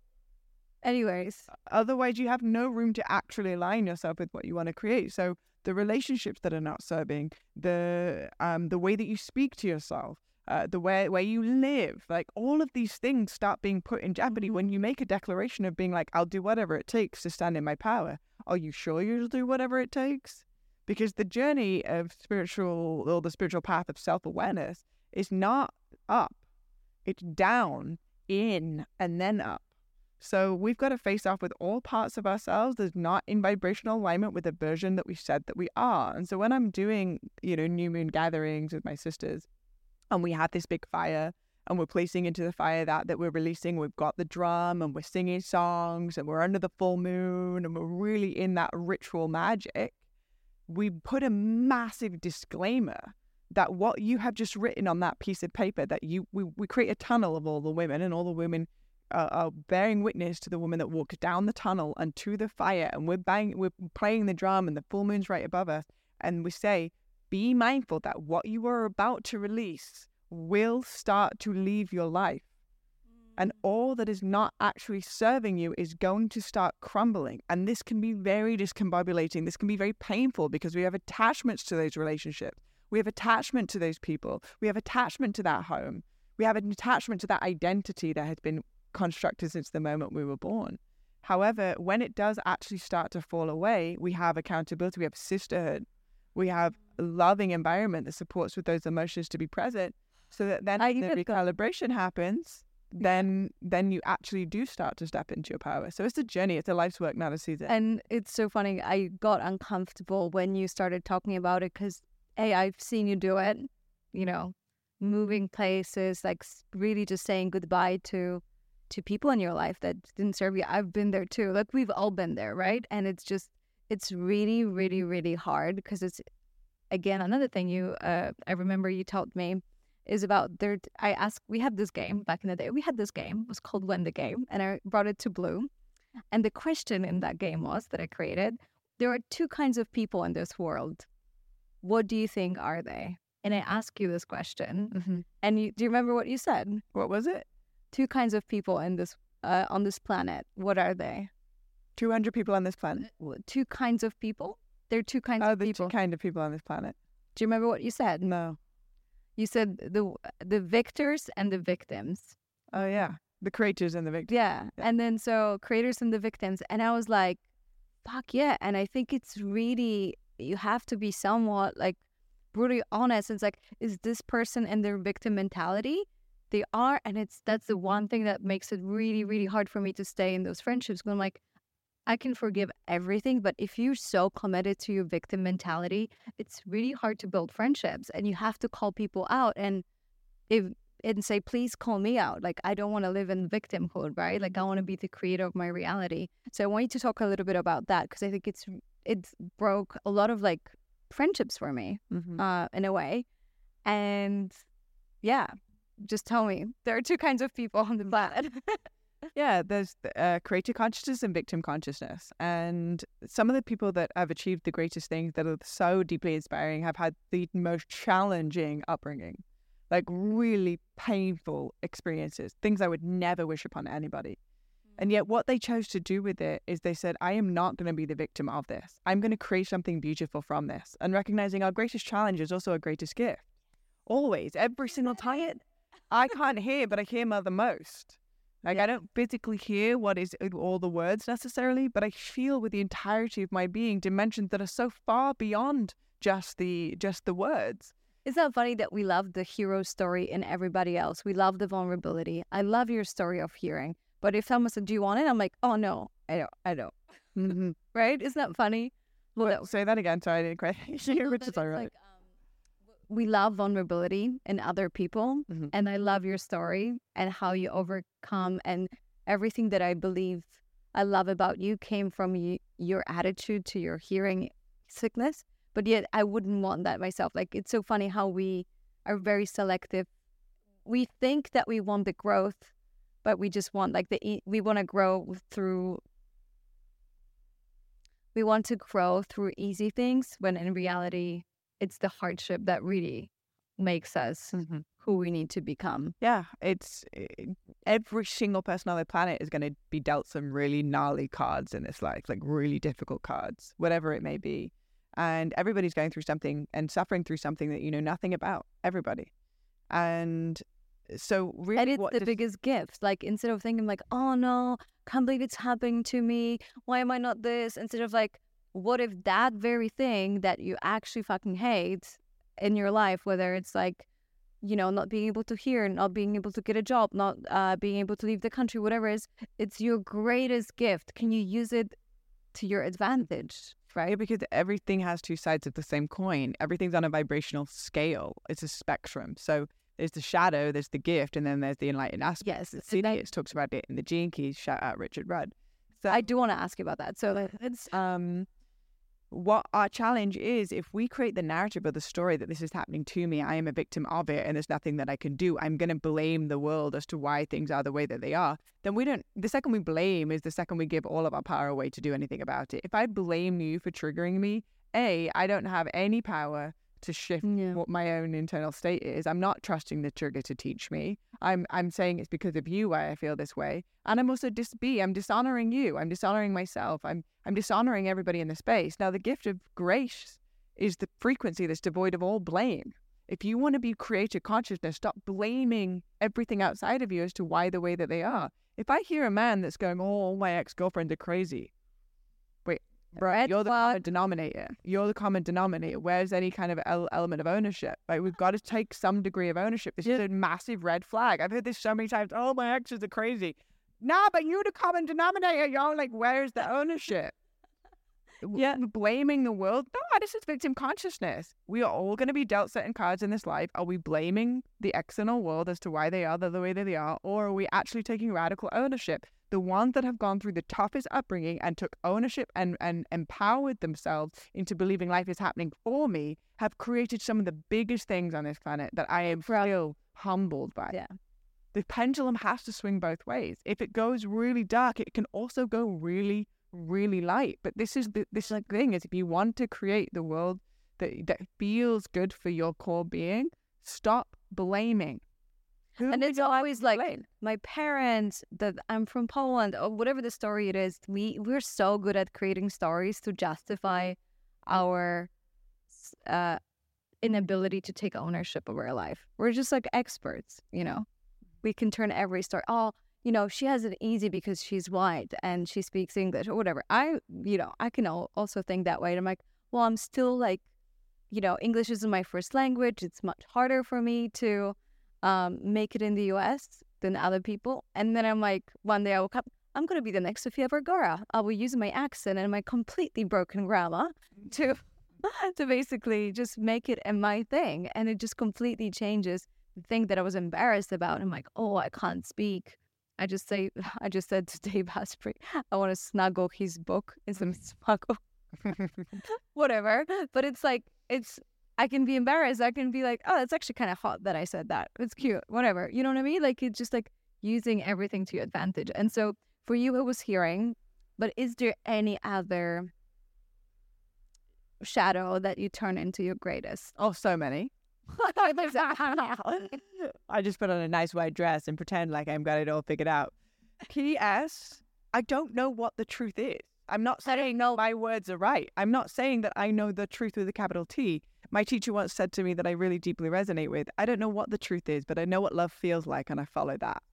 Anyways, Otherwise, you have no room to actually align yourself with what you want to create. So the relationships that are not serving, the um, the way that you speak to yourself, uh, the way where you live, like all of these things start being put in jeopardy when you make a declaration of being like, "I'll do whatever it takes to stand in my power." Are you sure you'll do whatever it takes? Because the journey of spiritual or the spiritual path of self awareness is not up; it's down, in, and then up. So we've got to face off with all parts of ourselves that's not in vibrational alignment with the version that we said that we are. And so when I'm doing, you know, new moon gatherings with my sisters, and we have this big fire, and we're placing into the fire that that we're releasing, we've got the drum, and we're singing songs, and we're under the full moon, and we're really in that ritual magic. We put a massive disclaimer that what you have just written on that piece of paper that you we, we create a tunnel of all the women and all the women uh, are bearing witness to the woman that walked down the tunnel and to the fire, and we're bang, we're playing the drum, and the full moon's right above us, and we say, "Be mindful that what you are about to release will start to leave your life, and all that is not actually serving you is going to start crumbling." And this can be very discombobulating. This can be very painful because we have attachments to those relationships. We have attachment to those people. We have attachment to that home. We have an attachment to that identity that has been constructed since the moment we were born. However, when it does actually start to fall away, we have accountability, we have sisterhood, we have a loving environment that supports with those emotions to be present, so that then I the recalibration happens. Then, then you actually do start to step into your power. So it's a journey. It's a life's work, not a season. And it's so funny. I got uncomfortable when you started talking about it because, hey, I've seen you do it, you know, moving places, like really just saying goodbye to to people in your life that didn't serve you. I've been there too. Like we've all been there, right? And it's just, it's really, really, really hard because it's, again, another thing you, uh, I remember you told me is about there. I asked, we had this game back in the day. We had this game. It was called Win the Game. And I brought it to Blu. And the question in that game was that I created there are two kinds of people in this world. What do you think are they? And I ask you this question. Mhm. And you, do you remember what you said? What was it? Two kinds of people in this uh, on this planet. What are they? 200 people on this planet. Two kinds of people. There are two kinds Oh, of the people. two kind of people on this planet. Do you remember what you said? No. You said the the victors and the victims. Oh, yeah. The creators and the victims. Yeah. Yeah. And then so creators and the victims. And I was like, fuck yeah. And I think it's really, you have to be somewhat like brutally honest. It's like, is this person in their victim mentality? They are. And it's, that's the one thing that makes it really, really hard for me to stay in those friendships. 'Cause I'm like, I can forgive everything, but if you're so committed to your victim mentality, it's really hard to build friendships and you have to call people out and if and say, please call me out. Like I don't want to live in victimhood, right? Like I want to be the creator of my reality. So I want you to talk a little bit about that because I think it's it broke a lot of like friendships for me, Mhm. uh, in a way. And yeah, just tell me. There are two kinds of people on the planet. Yeah, there's the, uh, creator consciousness and victim consciousness. And some of the people that have achieved the greatest things that are so deeply inspiring have had the most challenging upbringing, like really painful experiences, things I would never wish upon anybody. And yet, what they chose to do with it is they said, I am not going to be the victim of this. I'm going to create something beautiful from this. And recognizing our greatest challenge is also our greatest gift. Always, every single time. I can't hear, but I hear more the most. Like I don't physically hear what is all the words necessarily, but I feel with the entirety of my being dimensions that are so far beyond just the just the words. It's not funny that we love the hero story in everybody else. We love the vulnerability. I love your story of hearing. But if someone said, Do you want it? I'm like, Oh no, I don't I don't. Mhm. Right? Isn't that funny? Well, say that again. Sorry, I didn't quite hear, which is all right. um, we love vulnerability in other people. Mhm. And I love your story and how you overcome and everything that I believe I love about you came from you, your attitude to your hearing sickness. But yet I wouldn't want that myself. Like it's so funny how we are very selective. We think that we want the growth, but we just want like the e- we want to grow through we want to grow through easy things when in reality it's the hardship that really makes us who we need to become. Yeah, it's eh, every single person on the planet is going to be dealt some really gnarly cards in this life, like really difficult cards, whatever it may be. And everybody's going through something and suffering through something that you know nothing about. Everybody. And so really and it's the does- biggest gift. Like instead of thinking like, oh no, can't believe it's happening to me. Why am I not this? Instead of like, what if that very thing that you actually fucking hate in your life, whether it's like, you know, not being able to hear, not being able to get a job, not uh, being able to leave the country, whatever it is, it's your greatest gift. Can you use it to your advantage? right? Because everything has two sides of the same coin. Everything's on a vibrational scale. It's a spectrum. So there's the shadow, there's the gift, and then there's the enlightened aspect. Yes, The and that- talks about it in the Gene Keys. Shout out Richard Rudd. So I do want to ask you about that. So it's um, what our challenge is if we create the narrative or the story that this is happening to me, I am a victim of it, and there's nothing that I can do. I'm going to blame the world as to why things are the way that they are. Then we don't. The second we blame is the second we give all of our power away to do anything about it. If I blame you for triggering me, a, I don't have any power to shift Yeah. what my own internal state is. I'm not trusting the trigger to teach me. I'm I'm saying it's because of you why I feel this way. And I'm also dis B, I'm dishonoring you. I'm dishonoring myself. I'm I'm dishonoring everybody in the space. Now the gift of grace is the frequency that's devoid of all blame. If you want to be creative consciousness, stop blaming everything outside of you as to why the way that they are. If I hear a man that's going, Oh, all my ex girlfriends are crazy. Red you're the common denominator. You're the common denominator. Where's any kind of el- element of ownership? Like we've got to take some degree of ownership. This is a massive red flag. I've heard this so many times. Oh, my exes are crazy. Nah, but you're the common denominator. Y'all like, where's the ownership? yeah, blaming the world. No, this is victim consciousness. We are all going to be dealt certain cards in this life. Are we blaming the external world as to why they are the way that they are, or are we actually taking radical ownership? The ones that have gone through the toughest upbringing and took ownership and, and empowered themselves into believing life is happening for me have created some of the biggest things on this planet that I am still humbled by. Yeah. The pendulum has to swing both ways. If it goes really dark, it can also go really, really light. But this is the this like thing is if you want to create the world that that feels good for your core being, stop blaming. Who and it's always like my parents that i'm from poland or whatever the story it is we we're so good at creating stories to justify our uh inability to take ownership of our life. We're just like experts you know? We can turn every story oh you know she has it easy because she's white and she speaks english or whatever. I you know i can also think that way and i'm like well i'm still like you know english isn't my first language it's much harder for me to um, make it in the US than other people. And then I'm like, one day I woke up, I'm going to be the next Sofia Vergara. I will use my accent and my completely broken grammar to, to basically just make it a my thing. And it just completely changes the thing that I was embarrassed about. I'm like, oh, I can't speak. I just say, I just said to Dave Asprey, I want to snuggle his book instead of smuggle whatever. But it's like it's I can be embarrassed. I can be like, oh, it's actually kind of hot that I said that. It's cute, whatever. You know what I mean? Like it's just like using everything to your advantage. And so for you, it was hearing. But is there any other shadow that you turn into your greatest? Oh, so many. I just put on a nice white dress and pretend like I've got it all figured out. P.S. I don't know what the truth is. I'm not saying no, my words are right. I'm not saying that I know the truth with a capital T. My teacher once said to me that I really deeply resonate with. I don't know what the truth is, but I know what love feels like and I follow that.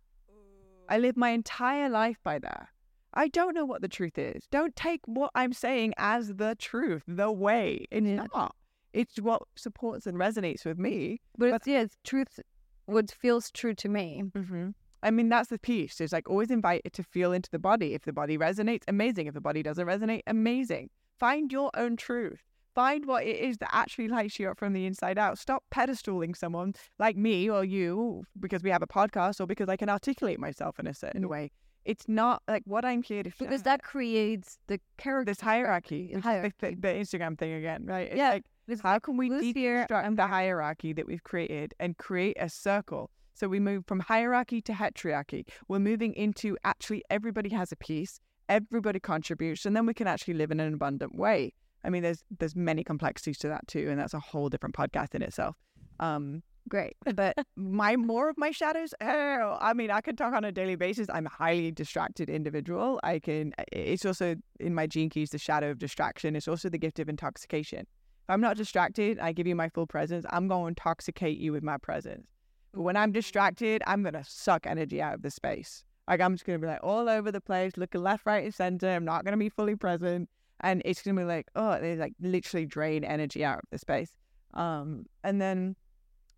I live my entire life by that. I don't know what the truth is. Don't take what I'm saying as the truth, the way. It's Yeah. not. It's what supports and resonates with me. But it's, yeah, it's truth. What feels true to me. Mm-hmm. I mean, that's the piece. It's like always invite it to feel into the body. If the body resonates, amazing. If the body doesn't resonate, amazing. Find your own truth. Find what it is that actually lights you up from the inside out. Stop pedestaling someone like me or you because we have a podcast or because I can articulate myself in a certain mm. way. It's not like what I'm here to Because that creates the character. this hierarchy, The hierarchy. The, the Instagram thing again, right? It's Yeah. like How can we deconstruct I'm the hierarchy that we've created and create a circle? So we move from hierarchy to heterarchy. We're moving into actually everybody has a piece, everybody contributes, and then we can actually live in an abundant way. I mean, there's there's many complexities to that too, and that's a whole different podcast in itself. Um, great. but my more of my shadows oh i mean i can talk on a daily basis. I'm a highly distracted individual. I can it's also in my gene keys the shadow of distraction. It's also the gift of intoxication. If i'm not distracted i give you my full presence i'm going to intoxicate you with my presence. But when i'm distracted i'm going to suck energy out of the space. Like i'm just going to be like all over the place looking left right and center. I'm not going to be fully present and it's going to be like oh they like literally drain energy out of the space um and then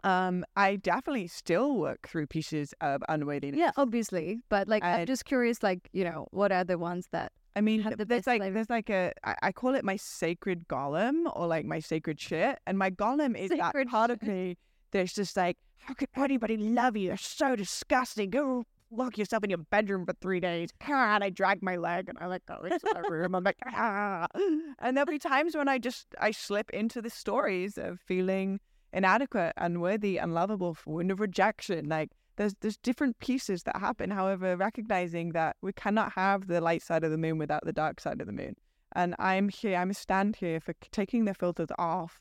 um, I definitely still work through pieces of unworthiness. Yeah, obviously. But like, I'm just curious, like, you know, what are the ones that I mean, the there's like life. there's like a I, I call it my sacred golem or like my sacred shit, and my golem is that Sacred part of me that's just like, how could anybody love you? You're so disgusting. Go lock yourself in your bedroom for three days. And I drag my leg and I like go into my room. I'm like, ah. And there'll be times when I just I slip into the stories of feeling inadequate, unworthy, unlovable, wound of rejection. Like there's there's different pieces that happen. However, recognizing that we cannot have the light side of the moon without the dark side of the moon. And I'm here, I'm a stand here for taking the filters off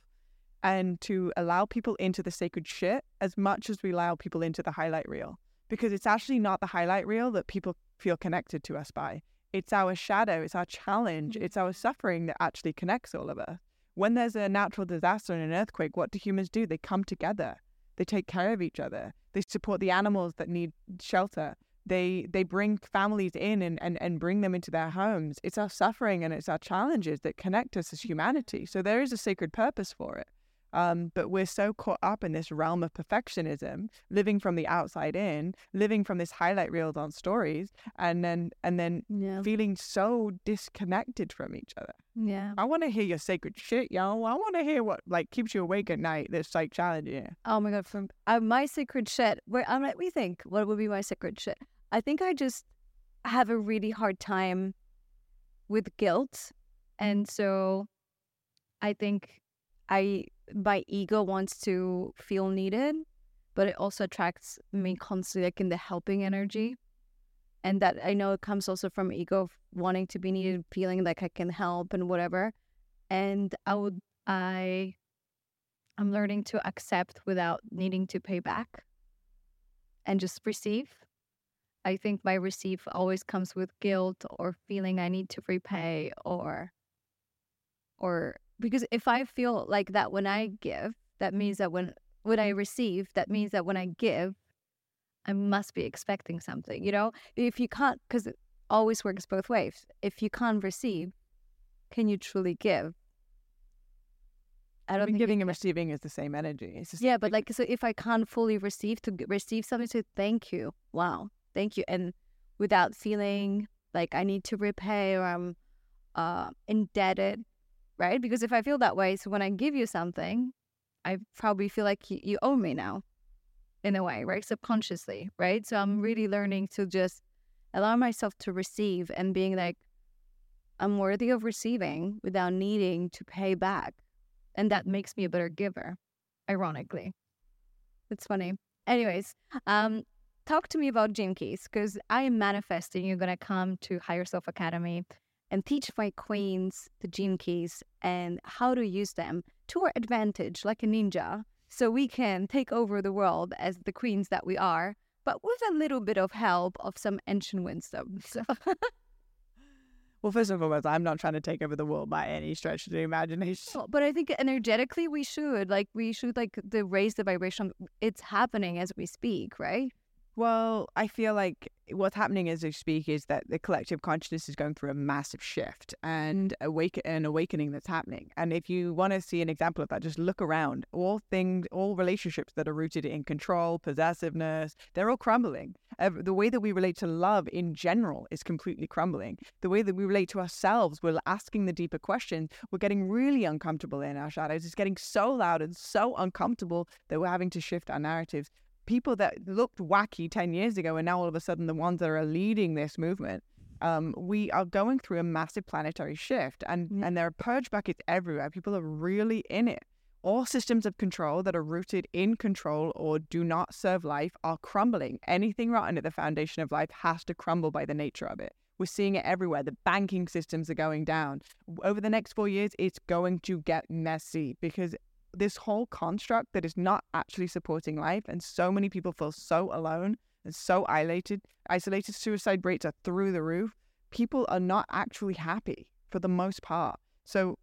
and to allow people into the sacred shit as much as we allow people into the highlight reel. Because it's actually not the highlight reel that people feel connected to us by. It's our shadow, it's our challenge, mm. it's our suffering that actually connects all of us. When there's a natural disaster and an earthquake, what do humans do? They come together. They take care of each other. They support the animals that need shelter. They they bring families in and, and, and bring them into their homes. It's our suffering and it's our challenges that connect us as humanity. So there is a sacred purpose for it. Um, but we're so caught up in this realm of perfectionism, living from the outside in, living from this highlight reels on stories, and then and then Yeah. feeling so disconnected from each other. Yeah. I want to hear your sacred shit, y'all. I want to hear what like keeps you awake at night. That's like challenging you. Oh my god, from uh, my sacred shit. Where I'm let me think. What would be my sacred shit? I think I just have a really hard time with guilt, and so I think I my ego wants to feel needed, but it also attracts me mm-hmm. constantly like in the helping energy, and that I know it comes also from ego wanting to be needed, feeling like I can help and whatever, and I would I I'm learning to accept without needing to pay back and just receive. I think my receive always comes with guilt or feeling I need to repay or or because if I feel like that when I give, that means that when when I receive, that means that when I give, I must be expecting something, you know? If you can't because it always works both ways. If you can't receive, can you truly give? I I don't mean, think giving and receiving is the same energy. It's just yeah, but like, so if I can't fully receive to receive something, to thank you, wow, thank you, and without feeling like I need to repay or I'm uh, indebted, right? Because if I feel that way, so when I give you something, I probably feel like you, you owe me now, in a way, right? Subconsciously, right? So I'm really learning to just allow myself to receive and being like, I'm worthy of receiving without needing to pay back. And that makes me a better giver, ironically. It's funny. Anyways, um, talk to me about Gene Keys because I am manifesting you're going to come to Higher Self Academy and teach my queens the Gene Keys and how to use them to our advantage like a ninja so we can take over the world as the queens that we are, but with a little bit of help of some ancient wisdom. So, well, first and foremost, I'm not trying to take over the world by any stretch of the imagination. Well, but I think energetically we should like we should like the raise the vibration. It's happening as we speak, right? Well, I feel like what's happening as we speak is that the collective consciousness is going through a massive shift and awake an awakening that's happening. And if you want to see an example of that, just look around. All things, all relationships that are rooted in control, possessiveness, they're all crumbling. The way that we relate to love in general is completely crumbling. The way that we relate to ourselves, we're asking the deeper questions. We're getting really uncomfortable in our shadows. It's getting so loud and so uncomfortable that we're having to shift our narratives people that looked wacky 10 years ago and now all of a sudden the ones that are leading this movement um, we are going through a massive planetary shift and Yeah. and there are purge buckets everywhere people are really in it All systems of control that are rooted in control or do not serve life are crumbling. Anything rotten at the foundation of life has to crumble by the nature of it. We're seeing it everywhere. The banking systems are going down. Over the next four years, it's going to get messy because this whole construct that is not actually supporting life, and so many people feel so alone and so isolated. Isolated suicide rates are through the roof. People are not actually happy for the most part. So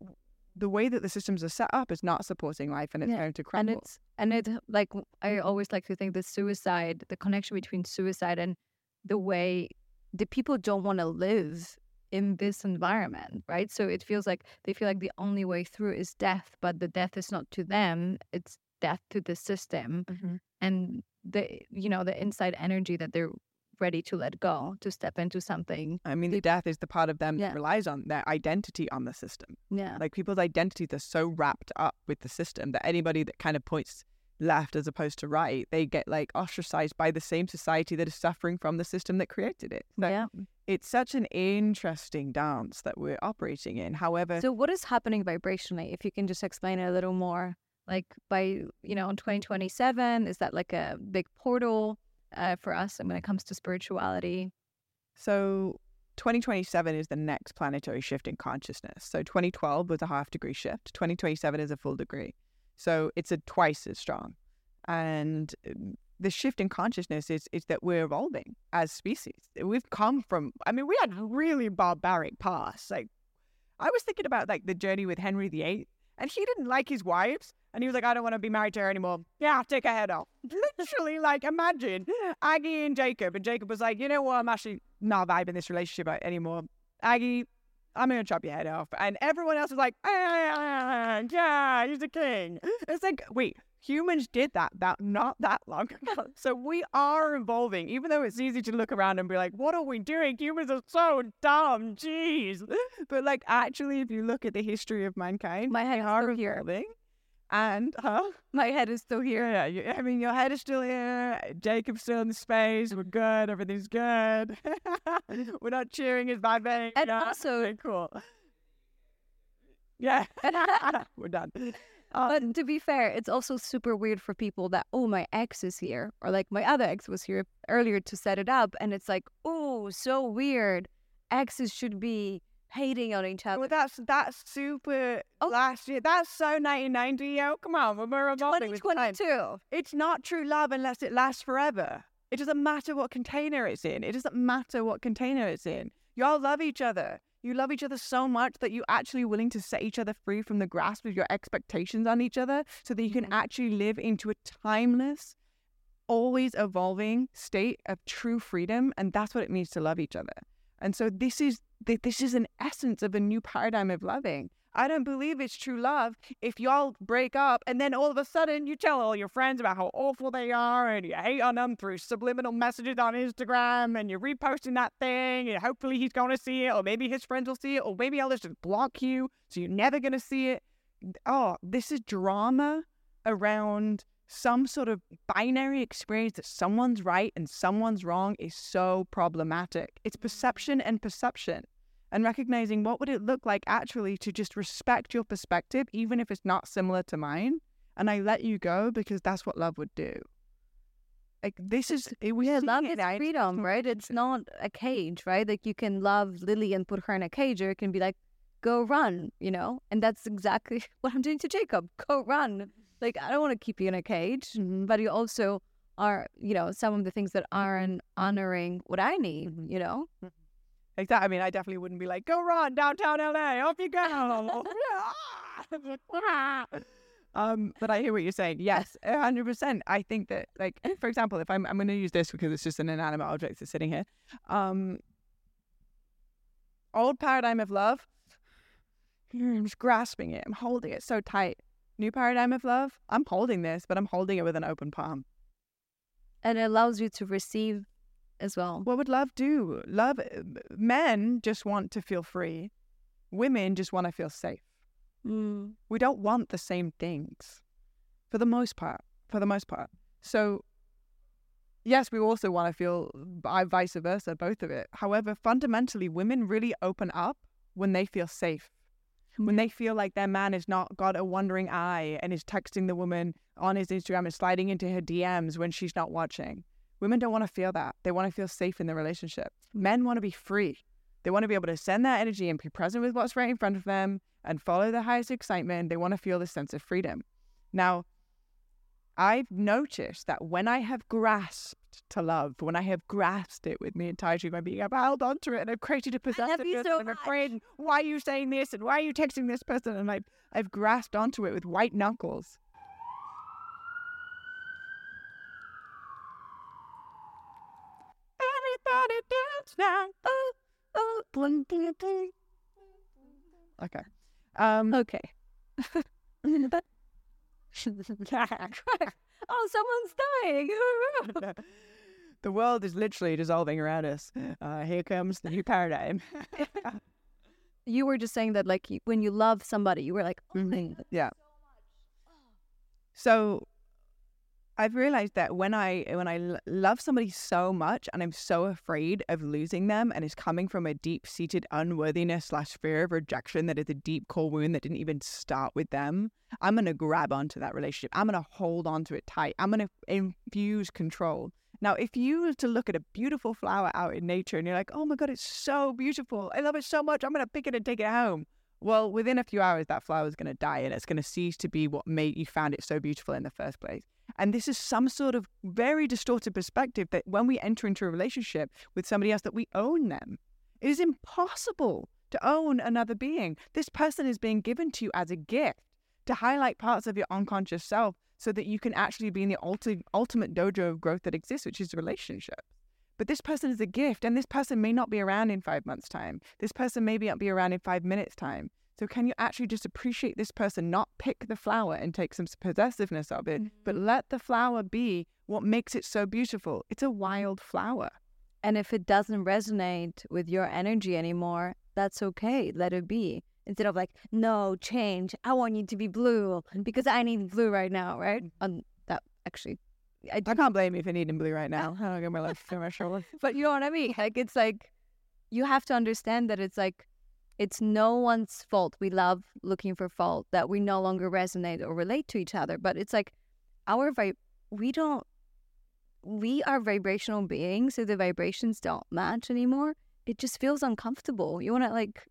the way that the systems are set up is not supporting life and it's Yeah, going to crumble. and it's and it like I mm-hmm. always like to think the suicide, the connection between suicide and the way the people don't want to live in this environment, right? So it feels like they feel like the only way through is death, but the death is not to them; it's death to the system mm-hmm. and the you know the inside energy that they're ready to let go to step into something. I mean, the death is the part of them Yeah. that relies on their identity on the system. Yeah, Like people's identities are so wrapped up with the system that anybody that kind of points left as opposed to right, they get like ostracized by the same society that is suffering from the system that created it. So yeah. It's such an interesting dance that we're operating in. However, So what is happening vibrationally? If you can just explain it a little more, like by you know in 2027, is that like a big portal uh, for us when it comes to spirituality? So 2027 is the next planetary shift in consciousness. So 2012 was a half degree shift. 2027 is a full degree. So it's a twice as strong. And um, the shift in consciousness is is that we're evolving as species. We've come from I mean, we had really barbaric past. Like I was thinking about like the journey with Henry VIII, and he didn't like his wives, and he was like, I don't want to be married to her anymore. Yeah, take her head off. Literally, like imagine Aggie and Jacob, and Jacob was like, you know what, I'm actually not vibing this relationship anymore. Aggie, I'm gonna chop your head off, and everyone else was like, "Ah, yeah, he's a king. It's like, wait, humans did that that not that long ago. So we are evolving, even though it's easy to look around and be like, what are we doing? Humans are so dumb, jeez. But like, actually, if you look at the history of mankind, My head is are still here. And huh? My head is still here. Yeah, you, I mean, your head is still here. Jacob's still in space. We're good. Everything's good. We're not cheering. It's vibrating. And yeah. also- Okay, cool. Yeah, we're done. Uh, But to be fair, it's also super weird for people that oh my ex is here or like my other ex was here earlier to set it up, and it's like oh so weird. Exes should be hating on each other. well, that's that's super Oh. last year. That's so 1990. Yo, come on, we're evolving with time. 2022. It's not true love unless it lasts forever. It doesn't matter what container it's in. It doesn't matter what container it's in. Y'all love each other. You love each other so much that you're actually willing to set each other free from the grasp of your expectations on each other so that you can Mhm. actually live into a timeless, always evolving state of true freedom. And that's what it means to love each other. And so this is this is an essence of a new paradigm of loving. I don't believe it's true love if y'all break up and then all of a sudden you tell all your friends about how awful they are and you hate on them through subliminal messages on Instagram and you're reposting that thing and hopefully he's going to see it or maybe his friends will see it or maybe I'll just block you so you're never going to see it. Oh, this is drama around some sort of binary experience that someone's right and someone's wrong is so problematic. It's mm. perception and perception and recognizing what would it look like actually to just respect your perspective even if it's not similar to mine and i let you go because that's what love would do like this is it we Yeah, love is freedom, right? It's not a cage, right? Like you can love Lily and put her in a cage, or it can be like, go run, you know? And that's exactly what I'm doing to Jacob. Go run. Like I don't want to keep you in a cage, mm-hmm. but you also are, you know, some of the things that aren't mm-hmm. honoring what I need, Mhm. you know? Mm-hmm. Like that i mean i definitely wouldn't be like go run downtown la off you go. Um but i hear what you're saying. Yes 100% i think that like for example if i'm i'm going to use this because it's just an inanimate object that's sitting here. Um old paradigm of love. I'm just grasping it. I'm holding it so tight. New paradigm of love. I'm holding this but i'm holding it with an open palm. And it allows you to receive as well. what would love do? Love men just want to feel free. Women just want to feel safe. Mm. we don't want the same things for the most part for the most part. So yes we also want to feel vice versa both of it. However fundamentally women really open up when they feel safe. When they feel like their man has not got a wandering eye and is texting the woman on his Instagram and sliding into her DMs when she's not watching. Women don't want to feel that. They want to feel safe in the relationship. Men want to be free. They want to be able to send that energy and be present with what's right in front of them and follow the highest excitement. They want to feel this sense of freedom. Now, I've noticed that when I have grasped to love, when I have grasped it with the entirety my being, I've held onto it and I've created a possessiveness so and I'm afraid, why are you saying this and why are you texting this person? And I've, I've grasped onto it with white knuckles. Everybody dance now. Bling, bling, bling. Okay. Um, Okay. But- oh, someone's dying. the world is literally dissolving around us. Uh, here comes the new paradigm. you were just saying that, like, when you love somebody, you were like, oh my Mhm. God. yeah. So I've realized that when I when I love somebody so much and I'm so afraid of losing them and it's coming from a deep seated unworthiness slash fear of rejection that is a deep core wound that didn't even start with them, I'm gonna grab onto that relationship. I'm gonna hold onto it tight. I'm gonna infuse control. Now, if you were to look at a beautiful flower out in nature and you're like, oh my God, it's so beautiful. I love it so much. I'm to pick it and take it home. Well, within a few hours, that flower is going to die and it's going to cease to be what made you found it so beautiful in the first place. And this is some sort of very distorted perspective that when we enter into a relationship with somebody else, that we own them. It is impossible to own another being. This person is being given to you as a gift to highlight parts of your unconscious self so that you can actually be in the ulti- ultimate dojo of growth that exists, which is relationships. But this person is a gift, and this person may not be around in five months' time. This person may not be around in five minutes' time. So, can you actually just appreciate this person, not pick the flower and take some possessiveness of it, but let the flower be what makes it so beautiful? It's a wild flower. And if it doesn't resonate with your energy anymore, that's okay. Let it be. Instead of like, no, change. I want you to be blue because I need blue right now, right? Um, that actually, I. I can't blame you for needing blue right now. I don't get my life so much trouble. But you know what I mean? Like, it's like, you have to understand that it's like, it's no one's fault. We love looking for fault that we no longer resonate or relate to each other. But it's like, our vibe, we don't, we are vibrational beings. So the vibrations don't match anymore. It just feels uncomfortable. You want to like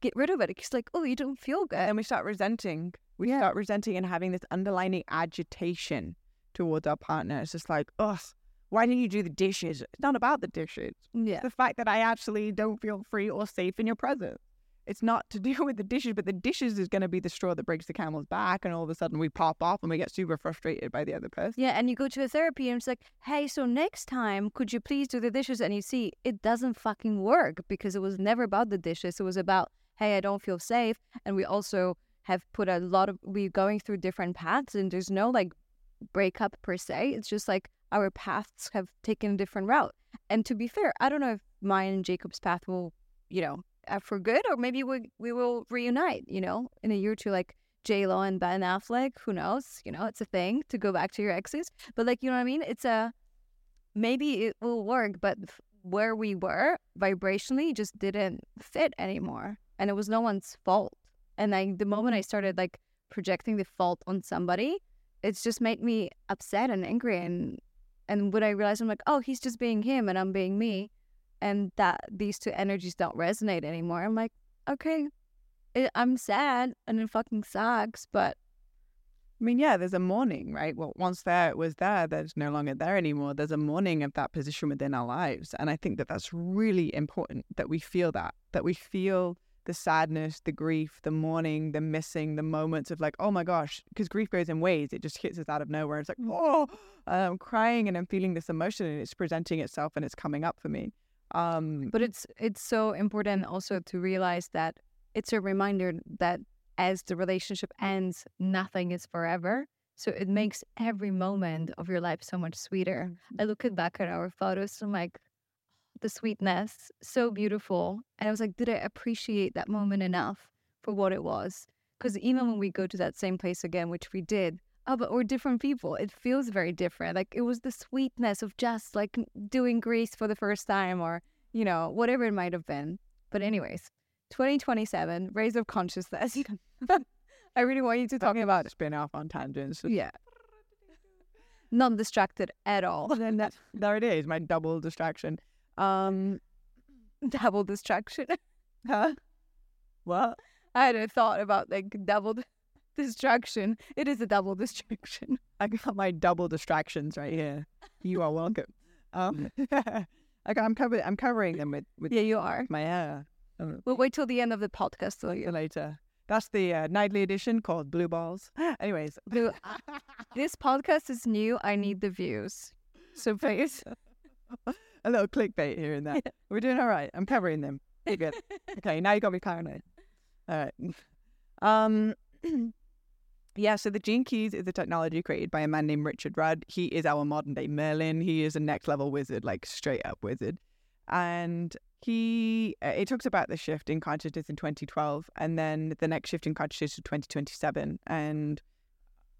get rid of it. It's like, oh, you don't feel good. And we start resenting. We Yeah. start resenting and having this underlining agitation towards our partner. It's just like, ugh, why didn't you do the dishes? It's not about the dishes. Yeah. It's the fact that I actually don't feel free or safe in your presence. It's not to do with the dishes, but the dishes is going to be the straw that breaks the camel's back. And all of a sudden we pop off and we get super frustrated by the other person. Yeah, and you go to a therapy and it's like, hey, so next time, could you please do the dishes? And you see, it doesn't fucking work because it was never about the dishes. It was about, hey, I don't feel safe. And we also have put a lot of, we're going through different paths and there's no like breakup per se. It's just like our paths have taken a different route. And to be fair, I don't know if mine and Jacob's path will, you know, Uh, for good or maybe we, we will reunite, you know, in a year or two, like J Lo and Ben Affleck. Who knows? You know, it's a thing to go back to your exes. But like, you know what I mean? It's a maybe it will work, but where we were vibrationally just didn't fit anymore, and it was no one's fault. And like the moment I started like projecting the fault on somebody, it's just made me upset and angry. And and when I realized I'm like, oh, he's just being him, and I'm being me, and that these two energies don't resonate anymore. I'm like, okay, it, I'm sad, and it fucking sucks, but I mean, yeah, there's a mourning, right? Well, once there, it was there, there's no longer there anymore. There's a mourning of that position within our lives. And I think that that's really important that we feel that, that we feel the sadness, the grief, the mourning, the missing, the moments of like, oh my gosh, because grief goes in waves. It just hits us out of nowhere. It's like, mm. oh, I'm crying and I'm feeling this emotion and it's presenting itself and it's coming up for me. Um, But it's it's so important also to realize that it's a reminder that as the relationship ends, nothing is forever. So it makes every moment of your life so much sweeter. I look back at our photos, I'm like, the sweetness, so beautiful. And I was like, did I appreciate that moment enough for what it was? Because even when we go to that same place again, which we did, oh, but we're different people. It feels very different. Like it was the sweetness of just like doing Greece for the first time or, you know, whatever it might have been. But, anyways, 2027, Rays of Consciousness. I really want you to talk about spin off on tangents. Yeah. Not distracted at all. then that, there it is, my double distraction. Um, double distraction. huh? What? I had a thought about like double distraction. It is a double distraction. I got my double distractions right here. You are welcome. Um, I got, I'm covering. I'm covering them with with Yeah, you are. my hair. Um, We'll wait till the end of the podcast. So you later. That's the uh, nightly edition called Blue Balls. Anyways, Blu, this podcast is new. I need the views. So please. a little clickbait here and there. We're doing all right. I'm covering them. You're good. okay, now you got me paranoid. All right. Um. Yeah, so the Gene Keys is a technology created by a man named Richard Rudd. He is our modern day Merlin. He is a next level wizard, like straight up wizard. And he, uh, it talks about the shift in consciousness in 2012, and then the next shift in consciousness is 2027. And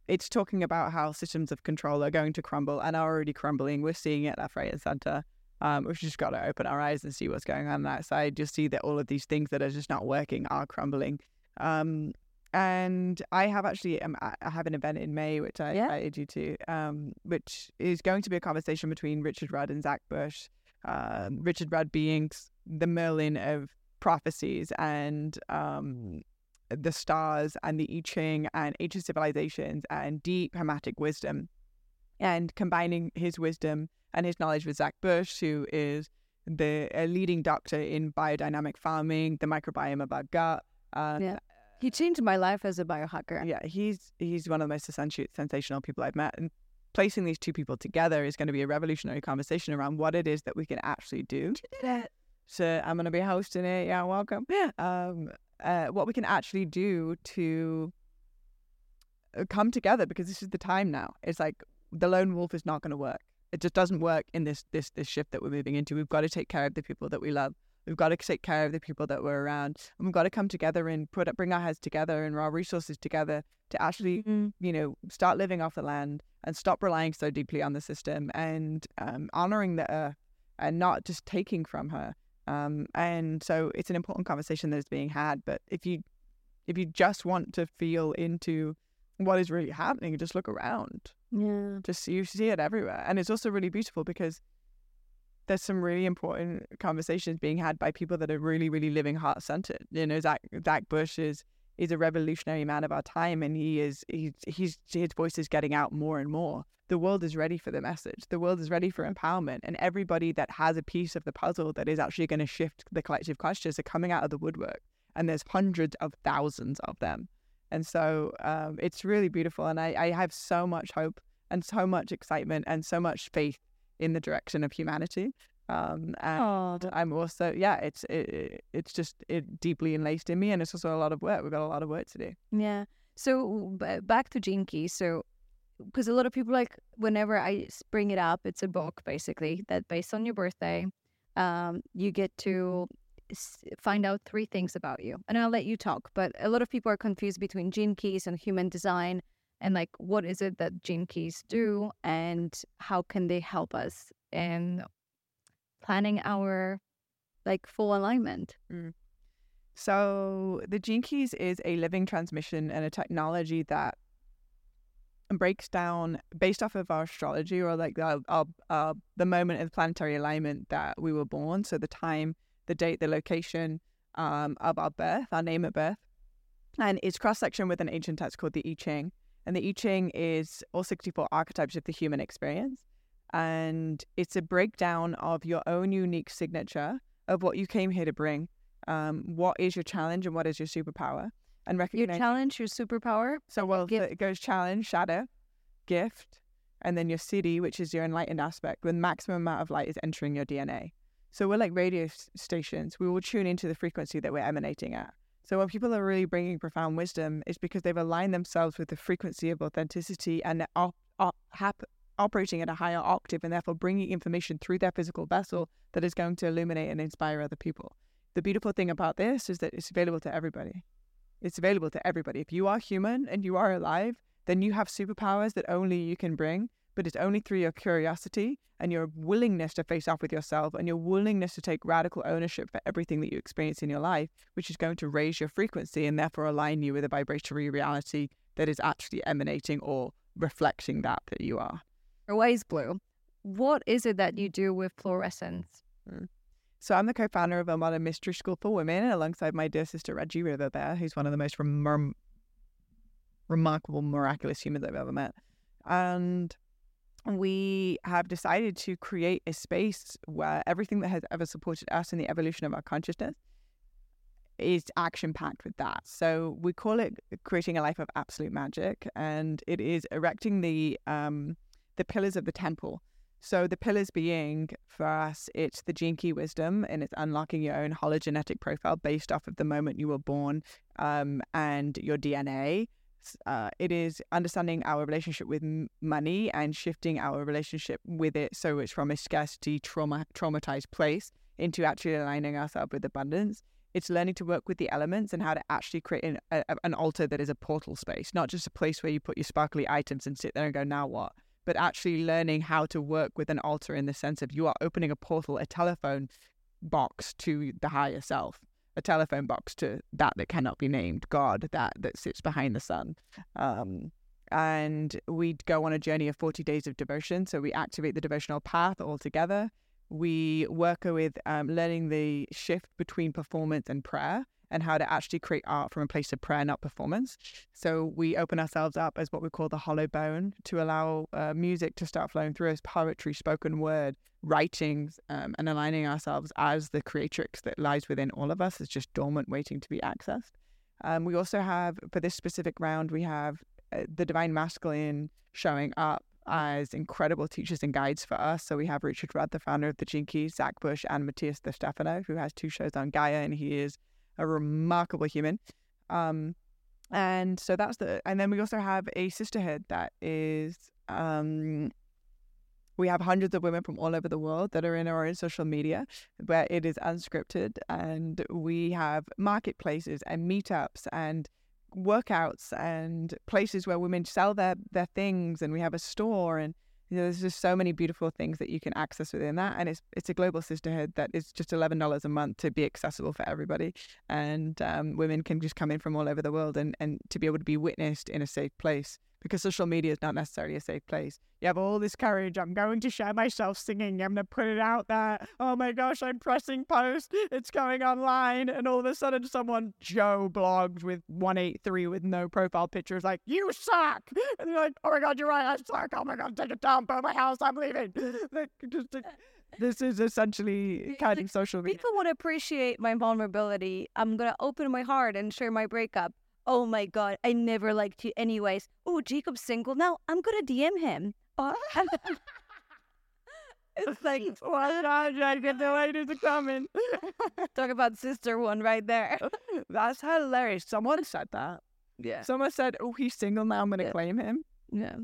it's talking about how systems of control are going to crumble and are already crumbling. We're seeing it left, right, and center. Um, we've just got to open our eyes and see what's going on, on that side. Just see that all of these things that are just not working are crumbling. Um, and I have actually um, I have an event in May which I Yeah. invited you to, um, which is going to be a conversation between Richard Rudd and Zach Bush. Um, Richard Rudd being the Merlin of prophecies and um, the stars and the I Ching and ancient civilizations and deep hermetic wisdom, and combining his wisdom and his knowledge with Zach Bush, who is the a leading doctor in biodynamic farming, the microbiome of our gut. Uh, Yeah. He changed my life as a biohacker. yeah, he's he's one of the most sensa- sensational people I've met, and placing these two people together is going to be a revolutionary conversation around what it is that we can actually do. So I'm going to be hosting it. Yeah, welcome. Yeah. Um, uh, what we can actually do to uh, come together because this is the time now. It's like the lone wolf is not going to work. It just doesn't work in this this this shift that we're moving into. We've got to take care of the people that we love. We've got to take care of the people that we're around. And we've got to come together and put bring our heads together and our resources together to actually Mm. you know, start living off the land and stop relying so deeply on the system and um, honoring the earth and not just taking from her. Um, and so it's an important conversation that is being had. But if you if you just want to feel into what is really happening, just look around. Yeah. Just you see it everywhere, and it's also really beautiful because there's some really important conversations being had by people that are really, really living heart centered. You know, Zach Zach Bush is is a revolutionary man of our time, and he is he's he's his voice is getting out more and more. The world is ready for the message. The world is ready for empowerment, and everybody that has a piece of the puzzle that is actually going to shift the collective consciousness are coming out of the woodwork. And there's hundreds of thousands of them, and so um, it's really beautiful. And I, I have so much hope and so much excitement and so much faith in the direction of humanity. Um, and Oh, I'm also yeah, it's it, it- it's just it deeply enlaced in me, and it's also a lot of work. We've got a lot of work to do. Yeah. So b- back to Gene Key. So, because a lot of people like whenever I bring it up, it's a book basically that based on your birthday, um, you get to s- find out three things about you, and I'll let you talk. But a lot of people are confused between Gene Keys and human design, and like what is it that Gene Keys do, and how can they help us in planning our like full alignment? Mm. So the Gene Keys is a living transmission and a technology that breaks down based off of our astrology or like our, our, our, the moment of planetary alignment that we were born. So the time, the date, the location um, of our birth, our name at birth. And it's cross section with an ancient text called the I Ching. And the I Ching is all 64 archetypes of the human experience. And it's a breakdown of your own unique signature of what you came here to bring um, what is your challenge and what is your superpower and recognize Your challenge, your superpower. so well gift. it goes challenge shadow gift and then your siddhi which is your enlightened aspect when maximum amount of light is entering your dna so we're like radio stations we will tune into the frequency that we're emanating at so when people are really bringing profound wisdom it's because they've aligned themselves with the frequency of authenticity and they're op- op- hap- operating at a higher octave and therefore bringing information through their physical vessel that is going to illuminate and inspire other people the beautiful thing about this is that it's available to everybody. It's available to everybody. If you are human and you are alive, then you have superpowers that only you can bring but it's only through your curiosity and your willingness to face off with yourself and your willingness to take radical ownership for everything that you experience in your life, which is going to raise your frequency and therefore align you with a vibratory reality that is actually emanating or reflecting that that you are. Ways Blu. What is it that you do with Florescence? Mm. So I'm the co-founder of a modern mystery school for women, alongside my dear sister Reggie River Bear, who's one of the most rem- remarkable, miraculous humans I've ever met. And we have decided to create a space where everything that has ever supported us in the evolution of our consciousness is action packed with that. So we call it creating a life of absolute magic, and it is erecting the um, the pillars of the temple. So the pillars being for us, it's the gene key wisdom, and it's unlocking your own hologenetic profile based off of the moment you were born um, and your DNA. Uh, it is understanding our relationship with money and shifting our relationship with it so it's from a scarcity trauma traumatized place into actually aligning ourselves with abundance it's learning to work with the elements and how to actually create an, a, an altar that is a portal space, not just a place where you put your sparkly items and sit there and go, now what? But actually learning how to work with an altar in the sense of you are opening a portal, a telephone box to the higher self, a telephone box to that that cannot be named, God, that that sits behind the sun. Um, and we'd go on a journey of 40 days of devotion. So we activate the devotional path altogether we work with um, learning the shift between performance and prayer and how to actually create art from a place of prayer, not performance. So we open ourselves up as what we call the hollow bone to allow uh, music to start flowing through us, poetry, spoken word, writings, um, and aligning ourselves as the creatrix that lies within all of us is just dormant, waiting to be accessed. Um, we also have, for this specific round, we have uh, the divine masculine showing up as incredible teachers and guides for us. So we have Richard Rudd, the founder of the Keys, Zach Bush, and Matias De Stefano, who has two shows on Gaia, and he is a remarkable human. Um, and so that's the, and then we also have a sisterhood that is, um, we have hundreds of women from all over the world that are in our own social media where it is unscripted, and we have marketplaces and meetups and workouts and places where women sell their their things and we have a store and you know, there's just so many beautiful things that you can access within that and it's it's a global sisterhood that is just $11 a month to be accessible for everybody and um, women can just come in from all over the world and, and to be able to be witnessed in a safe place because social media is not necessarily a safe place. You have all this courage. I'm going to share myself singing. I'm going to put it out there. Oh my gosh, I'm pressing post. It's going online. And all of a sudden, someone, Joe Bloggs with 183 with no profile picture, is like, You suck. And you're like, Oh my God, you're right. I suck. Oh my God, take it down. Burn my house. I'm leaving. this is essentially kind of social media. People would appreciate my vulnerability. I'm going to open my heart and share my breakup oh my god, I never liked you anyways. Oh, Jacob's single now. I'm gonna DM him. It's like, why not? I get the ladies are coming. Talk about sister wound right there. That's hilarious. Someone said that. Yeah. Someone said, "Oh, he's single now. I'm gonna yeah. claim him." Yeah.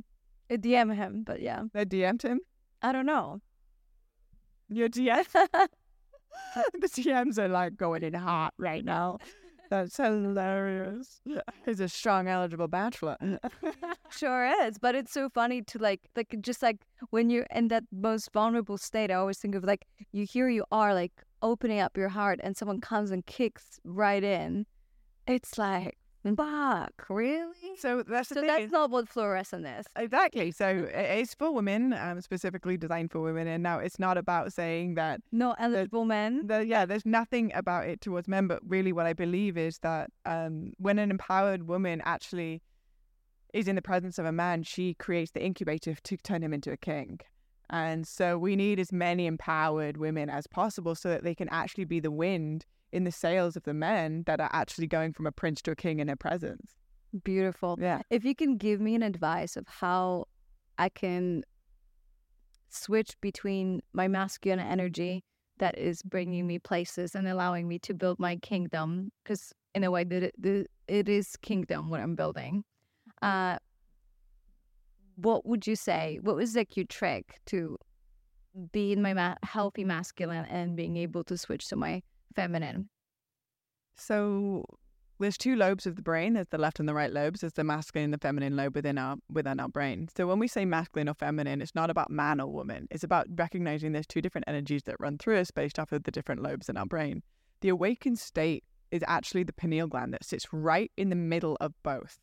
I DM him, but yeah. They DM'd him. I don't know. Your DM. the DMs are like going in hot right now. That's hilarious. He's a strong, eligible bachelor. Uh, sure is, but it's so funny to like, like just like when you're in that most vulnerable state. I always think of like you here you are like opening up your heart, and someone comes and kicks right in. It's like Fuck, really? So that's the so that's not what Florescence is. Exactly. So it's for women, um, specifically designed for women. And now it's not about saying that no eligible men. The, yeah, there's nothing about it towards men. But really, what I believe is that um, when an empowered woman actually is in the presence of a man, she creates the incubator to turn him into a king. And so we need as many empowered women as possible so that they can actually be the wind in the sails of the men that are actually going from a prince to a king in their presence. Beautiful. Yeah. If you can give me an advice of how I can switch between my masculine energy that is bringing me places and allowing me to build my kingdom, because in a way that it, it is kingdom what I'm building. Uh, what would you say? What was like your trick to be in my ma- healthy masculine and being able to switch to my feminine? So there's two lobes of the brain. There's the left and the right lobes. There's the masculine and the feminine lobe within our within our brain. So when we say masculine or feminine, it's not about man or woman. It's about recognizing there's two different energies that run through us based off of the different lobes in our brain. The awakened state is actually the pineal gland that sits right in the middle of both.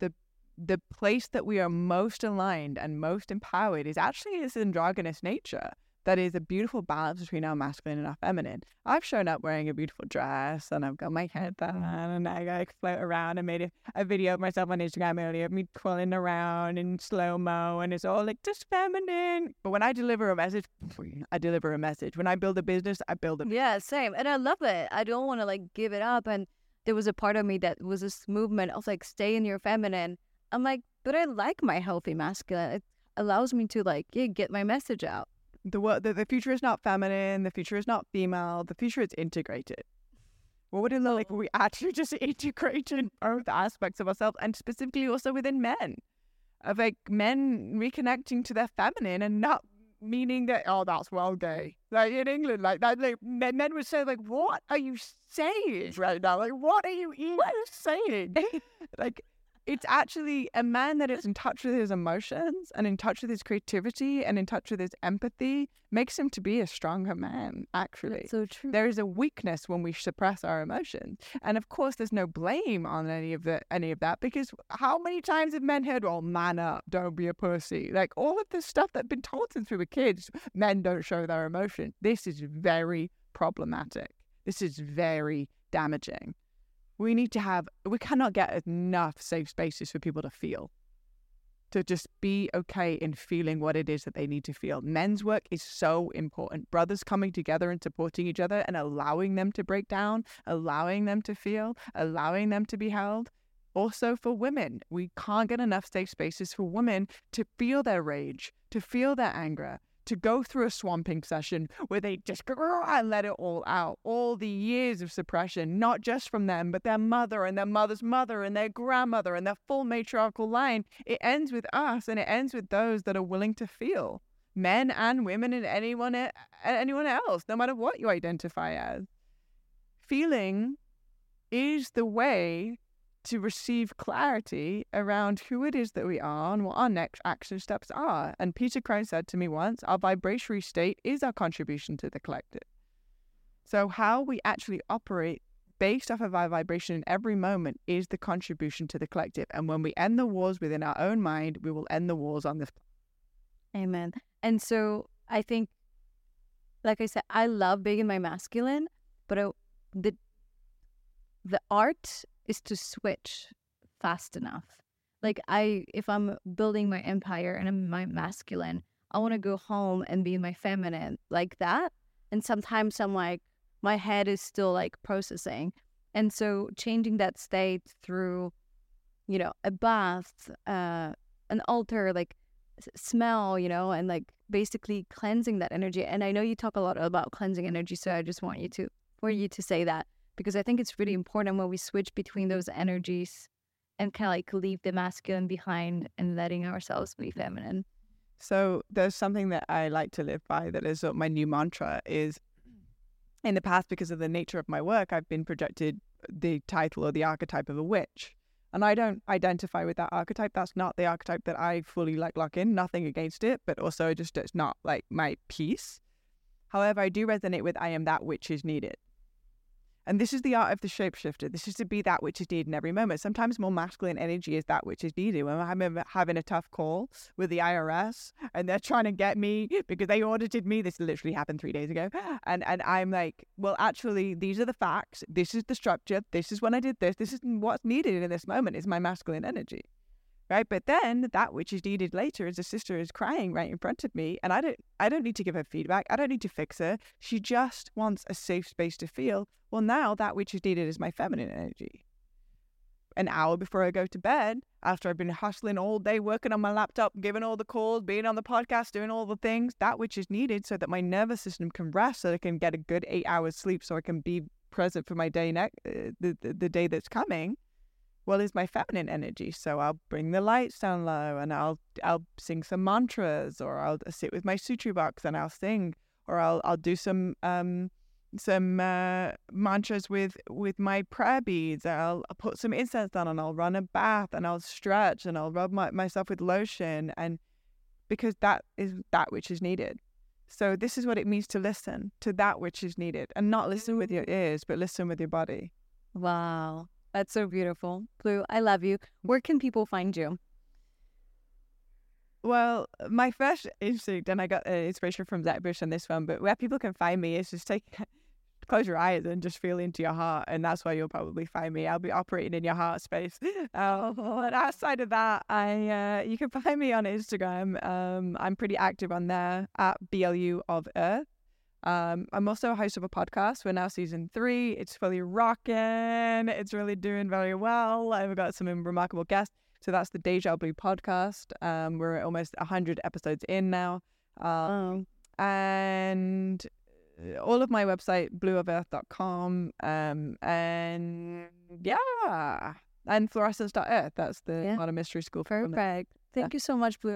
The the place that we are most aligned and most empowered is actually this androgynous nature that is a beautiful balance between our masculine and our feminine. I've shown up wearing a beautiful dress and I've got my head down mm. and I like float around. I made a, a video of myself on Instagram earlier of me twirling around in slow mo and it's all like just feminine. But when I deliver a message, I deliver a message. When I build a business, I build a Yeah, same. And I love it. I don't want to like give it up. And there was a part of me that was this movement of like stay in your feminine. I'm like, but I like my healthy masculine. It allows me to like yeah, get my message out the, the the future is not feminine. The future is not female. The future is integrated. What would it look like if oh. we actually just integrated both aspects of ourselves, and specifically also within men, of like men reconnecting to their feminine and not meaning that oh that's well gay like in England like that like men, men would say like what are you saying right now like what are you even saying like it's actually a man that is in touch with his emotions and in touch with his creativity and in touch with his empathy makes him to be a stronger man actually. That's so true. There is a weakness when we suppress our emotions. And of course there's no blame on any of the any of that because how many times have men heard well man up don't be a pussy. Like all of this stuff that's been told since we were kids men don't show their emotion. This is very problematic. This is very damaging we need to have we cannot get enough safe spaces for people to feel. To just be okay in feeling what it is that they need to feel. Men's work is so important. Brothers coming together and supporting each other and allowing them to break down allowing them to feel allowing them to be held. Also for women we can't get enough safe spaces for women to feel their rage to feel their anger to go through a swamping session where they just let it all out. All the years of suppression, not just from them, but their mother and their mother's mother and their grandmother and their full matriarchal line. It ends with us and it ends with those that are willing to feel. Men and women and anyone anyone else, no matter what you identify as. Feeling is the way to receive clarity around who it is that we are and what our next action steps are. And Peter Crone said to me once, our vibratory state is our contribution to the collective. So, how we actually operate based off of our vibration in every moment is the contribution to the collective. And when we end the wars within our own mind, we will end the wars on this. Planet. Amen. And so I think, like I said, I love being in my masculine, but I, the the art is to switch fast enough. Like I if I'm building my empire and I'm my masculine, I want to go home and be my feminine like that. And sometimes I'm like my head is still like processing. And so changing that state through you know, a bath, uh an altar like smell, you know, and like basically cleansing that energy. And I know you talk a lot about cleansing energy, so I just want you to for you to say that because I think it's really mm-hmm. important when we switch between those energies and kind of like leave the masculine behind and letting ourselves be mm-hmm. feminine. So there's something that I like to live by that is uh, my new mantra is in the past because of the nature of my work I've been projected the title or the archetype of a witch. And I don't identify with that archetype. That's not the archetype that I fully like lock in. Nothing against it, but also just it's not like my piece. However, I do resonate with I am that which is needed. And this is the art of the shapeshifter. This is to be that which is needed in every moment. Sometimes more masculine energy is that which is needed. When I'm having a tough call with the IRS and they're trying to get me because they audited me, this literally happened three days ago. And and I'm like, well, actually, these are the facts. This is the structure. This is when I did this. This is what's needed in this moment is my masculine energy right? But then that which is needed later is a sister is crying right in front of me and i don't i don't need to give her feedback. I don't need to fix her. She just wants a safe space to feel. Well now that which is needed is my feminine energy. An hour before i go to bed after i've been hustling all day working on my laptop giving all the calls being on the podcast doing all the things that which is needed so that my nervous system can rest so that i can get a good eight hours sleep so i can be present for my day next uh, the, the, the day that's coming well is my feminine energy so i'll bring the lights down low and i'll i'll sing some mantras or i'll sit with my shruti box and i'll sing or i'll i'll do some um some uh, mantras with with my prayer beads. I'll, I'll put some incense down and I'll run a bath and I'll stretch and I'll rub my, myself with lotion and because that is that which is needed. So this is what it means to listen to that which is needed and not listen with your ears, but listen with your body. Wow. That's so beautiful. Blu, I love you. Where can people find you? Well, my first instinct, and I got uh, inspiration from Zach Bush on this one, but where people can find me is just take close your eyes and just feel into your heart, and that's where you'll probably find me. I'll be operating in your heart space. Uh, but outside of that, I uh, you can find me on Instagram. Um, I'm pretty active on there at BLU of Earth. Um, I'm also a host of a podcast. We're now season three. It's fully rocking. It's really doing very well. I've got some remarkable guests. So that's the Deja Blu podcast. Um, we're almost 100 episodes in now. Um, and uh, all of my website, bluofearth.com. Um, and yeah, and florescence.earth. That's the Yeah. Modern Mystery School. for. Perfect. Thank you so much, Blu.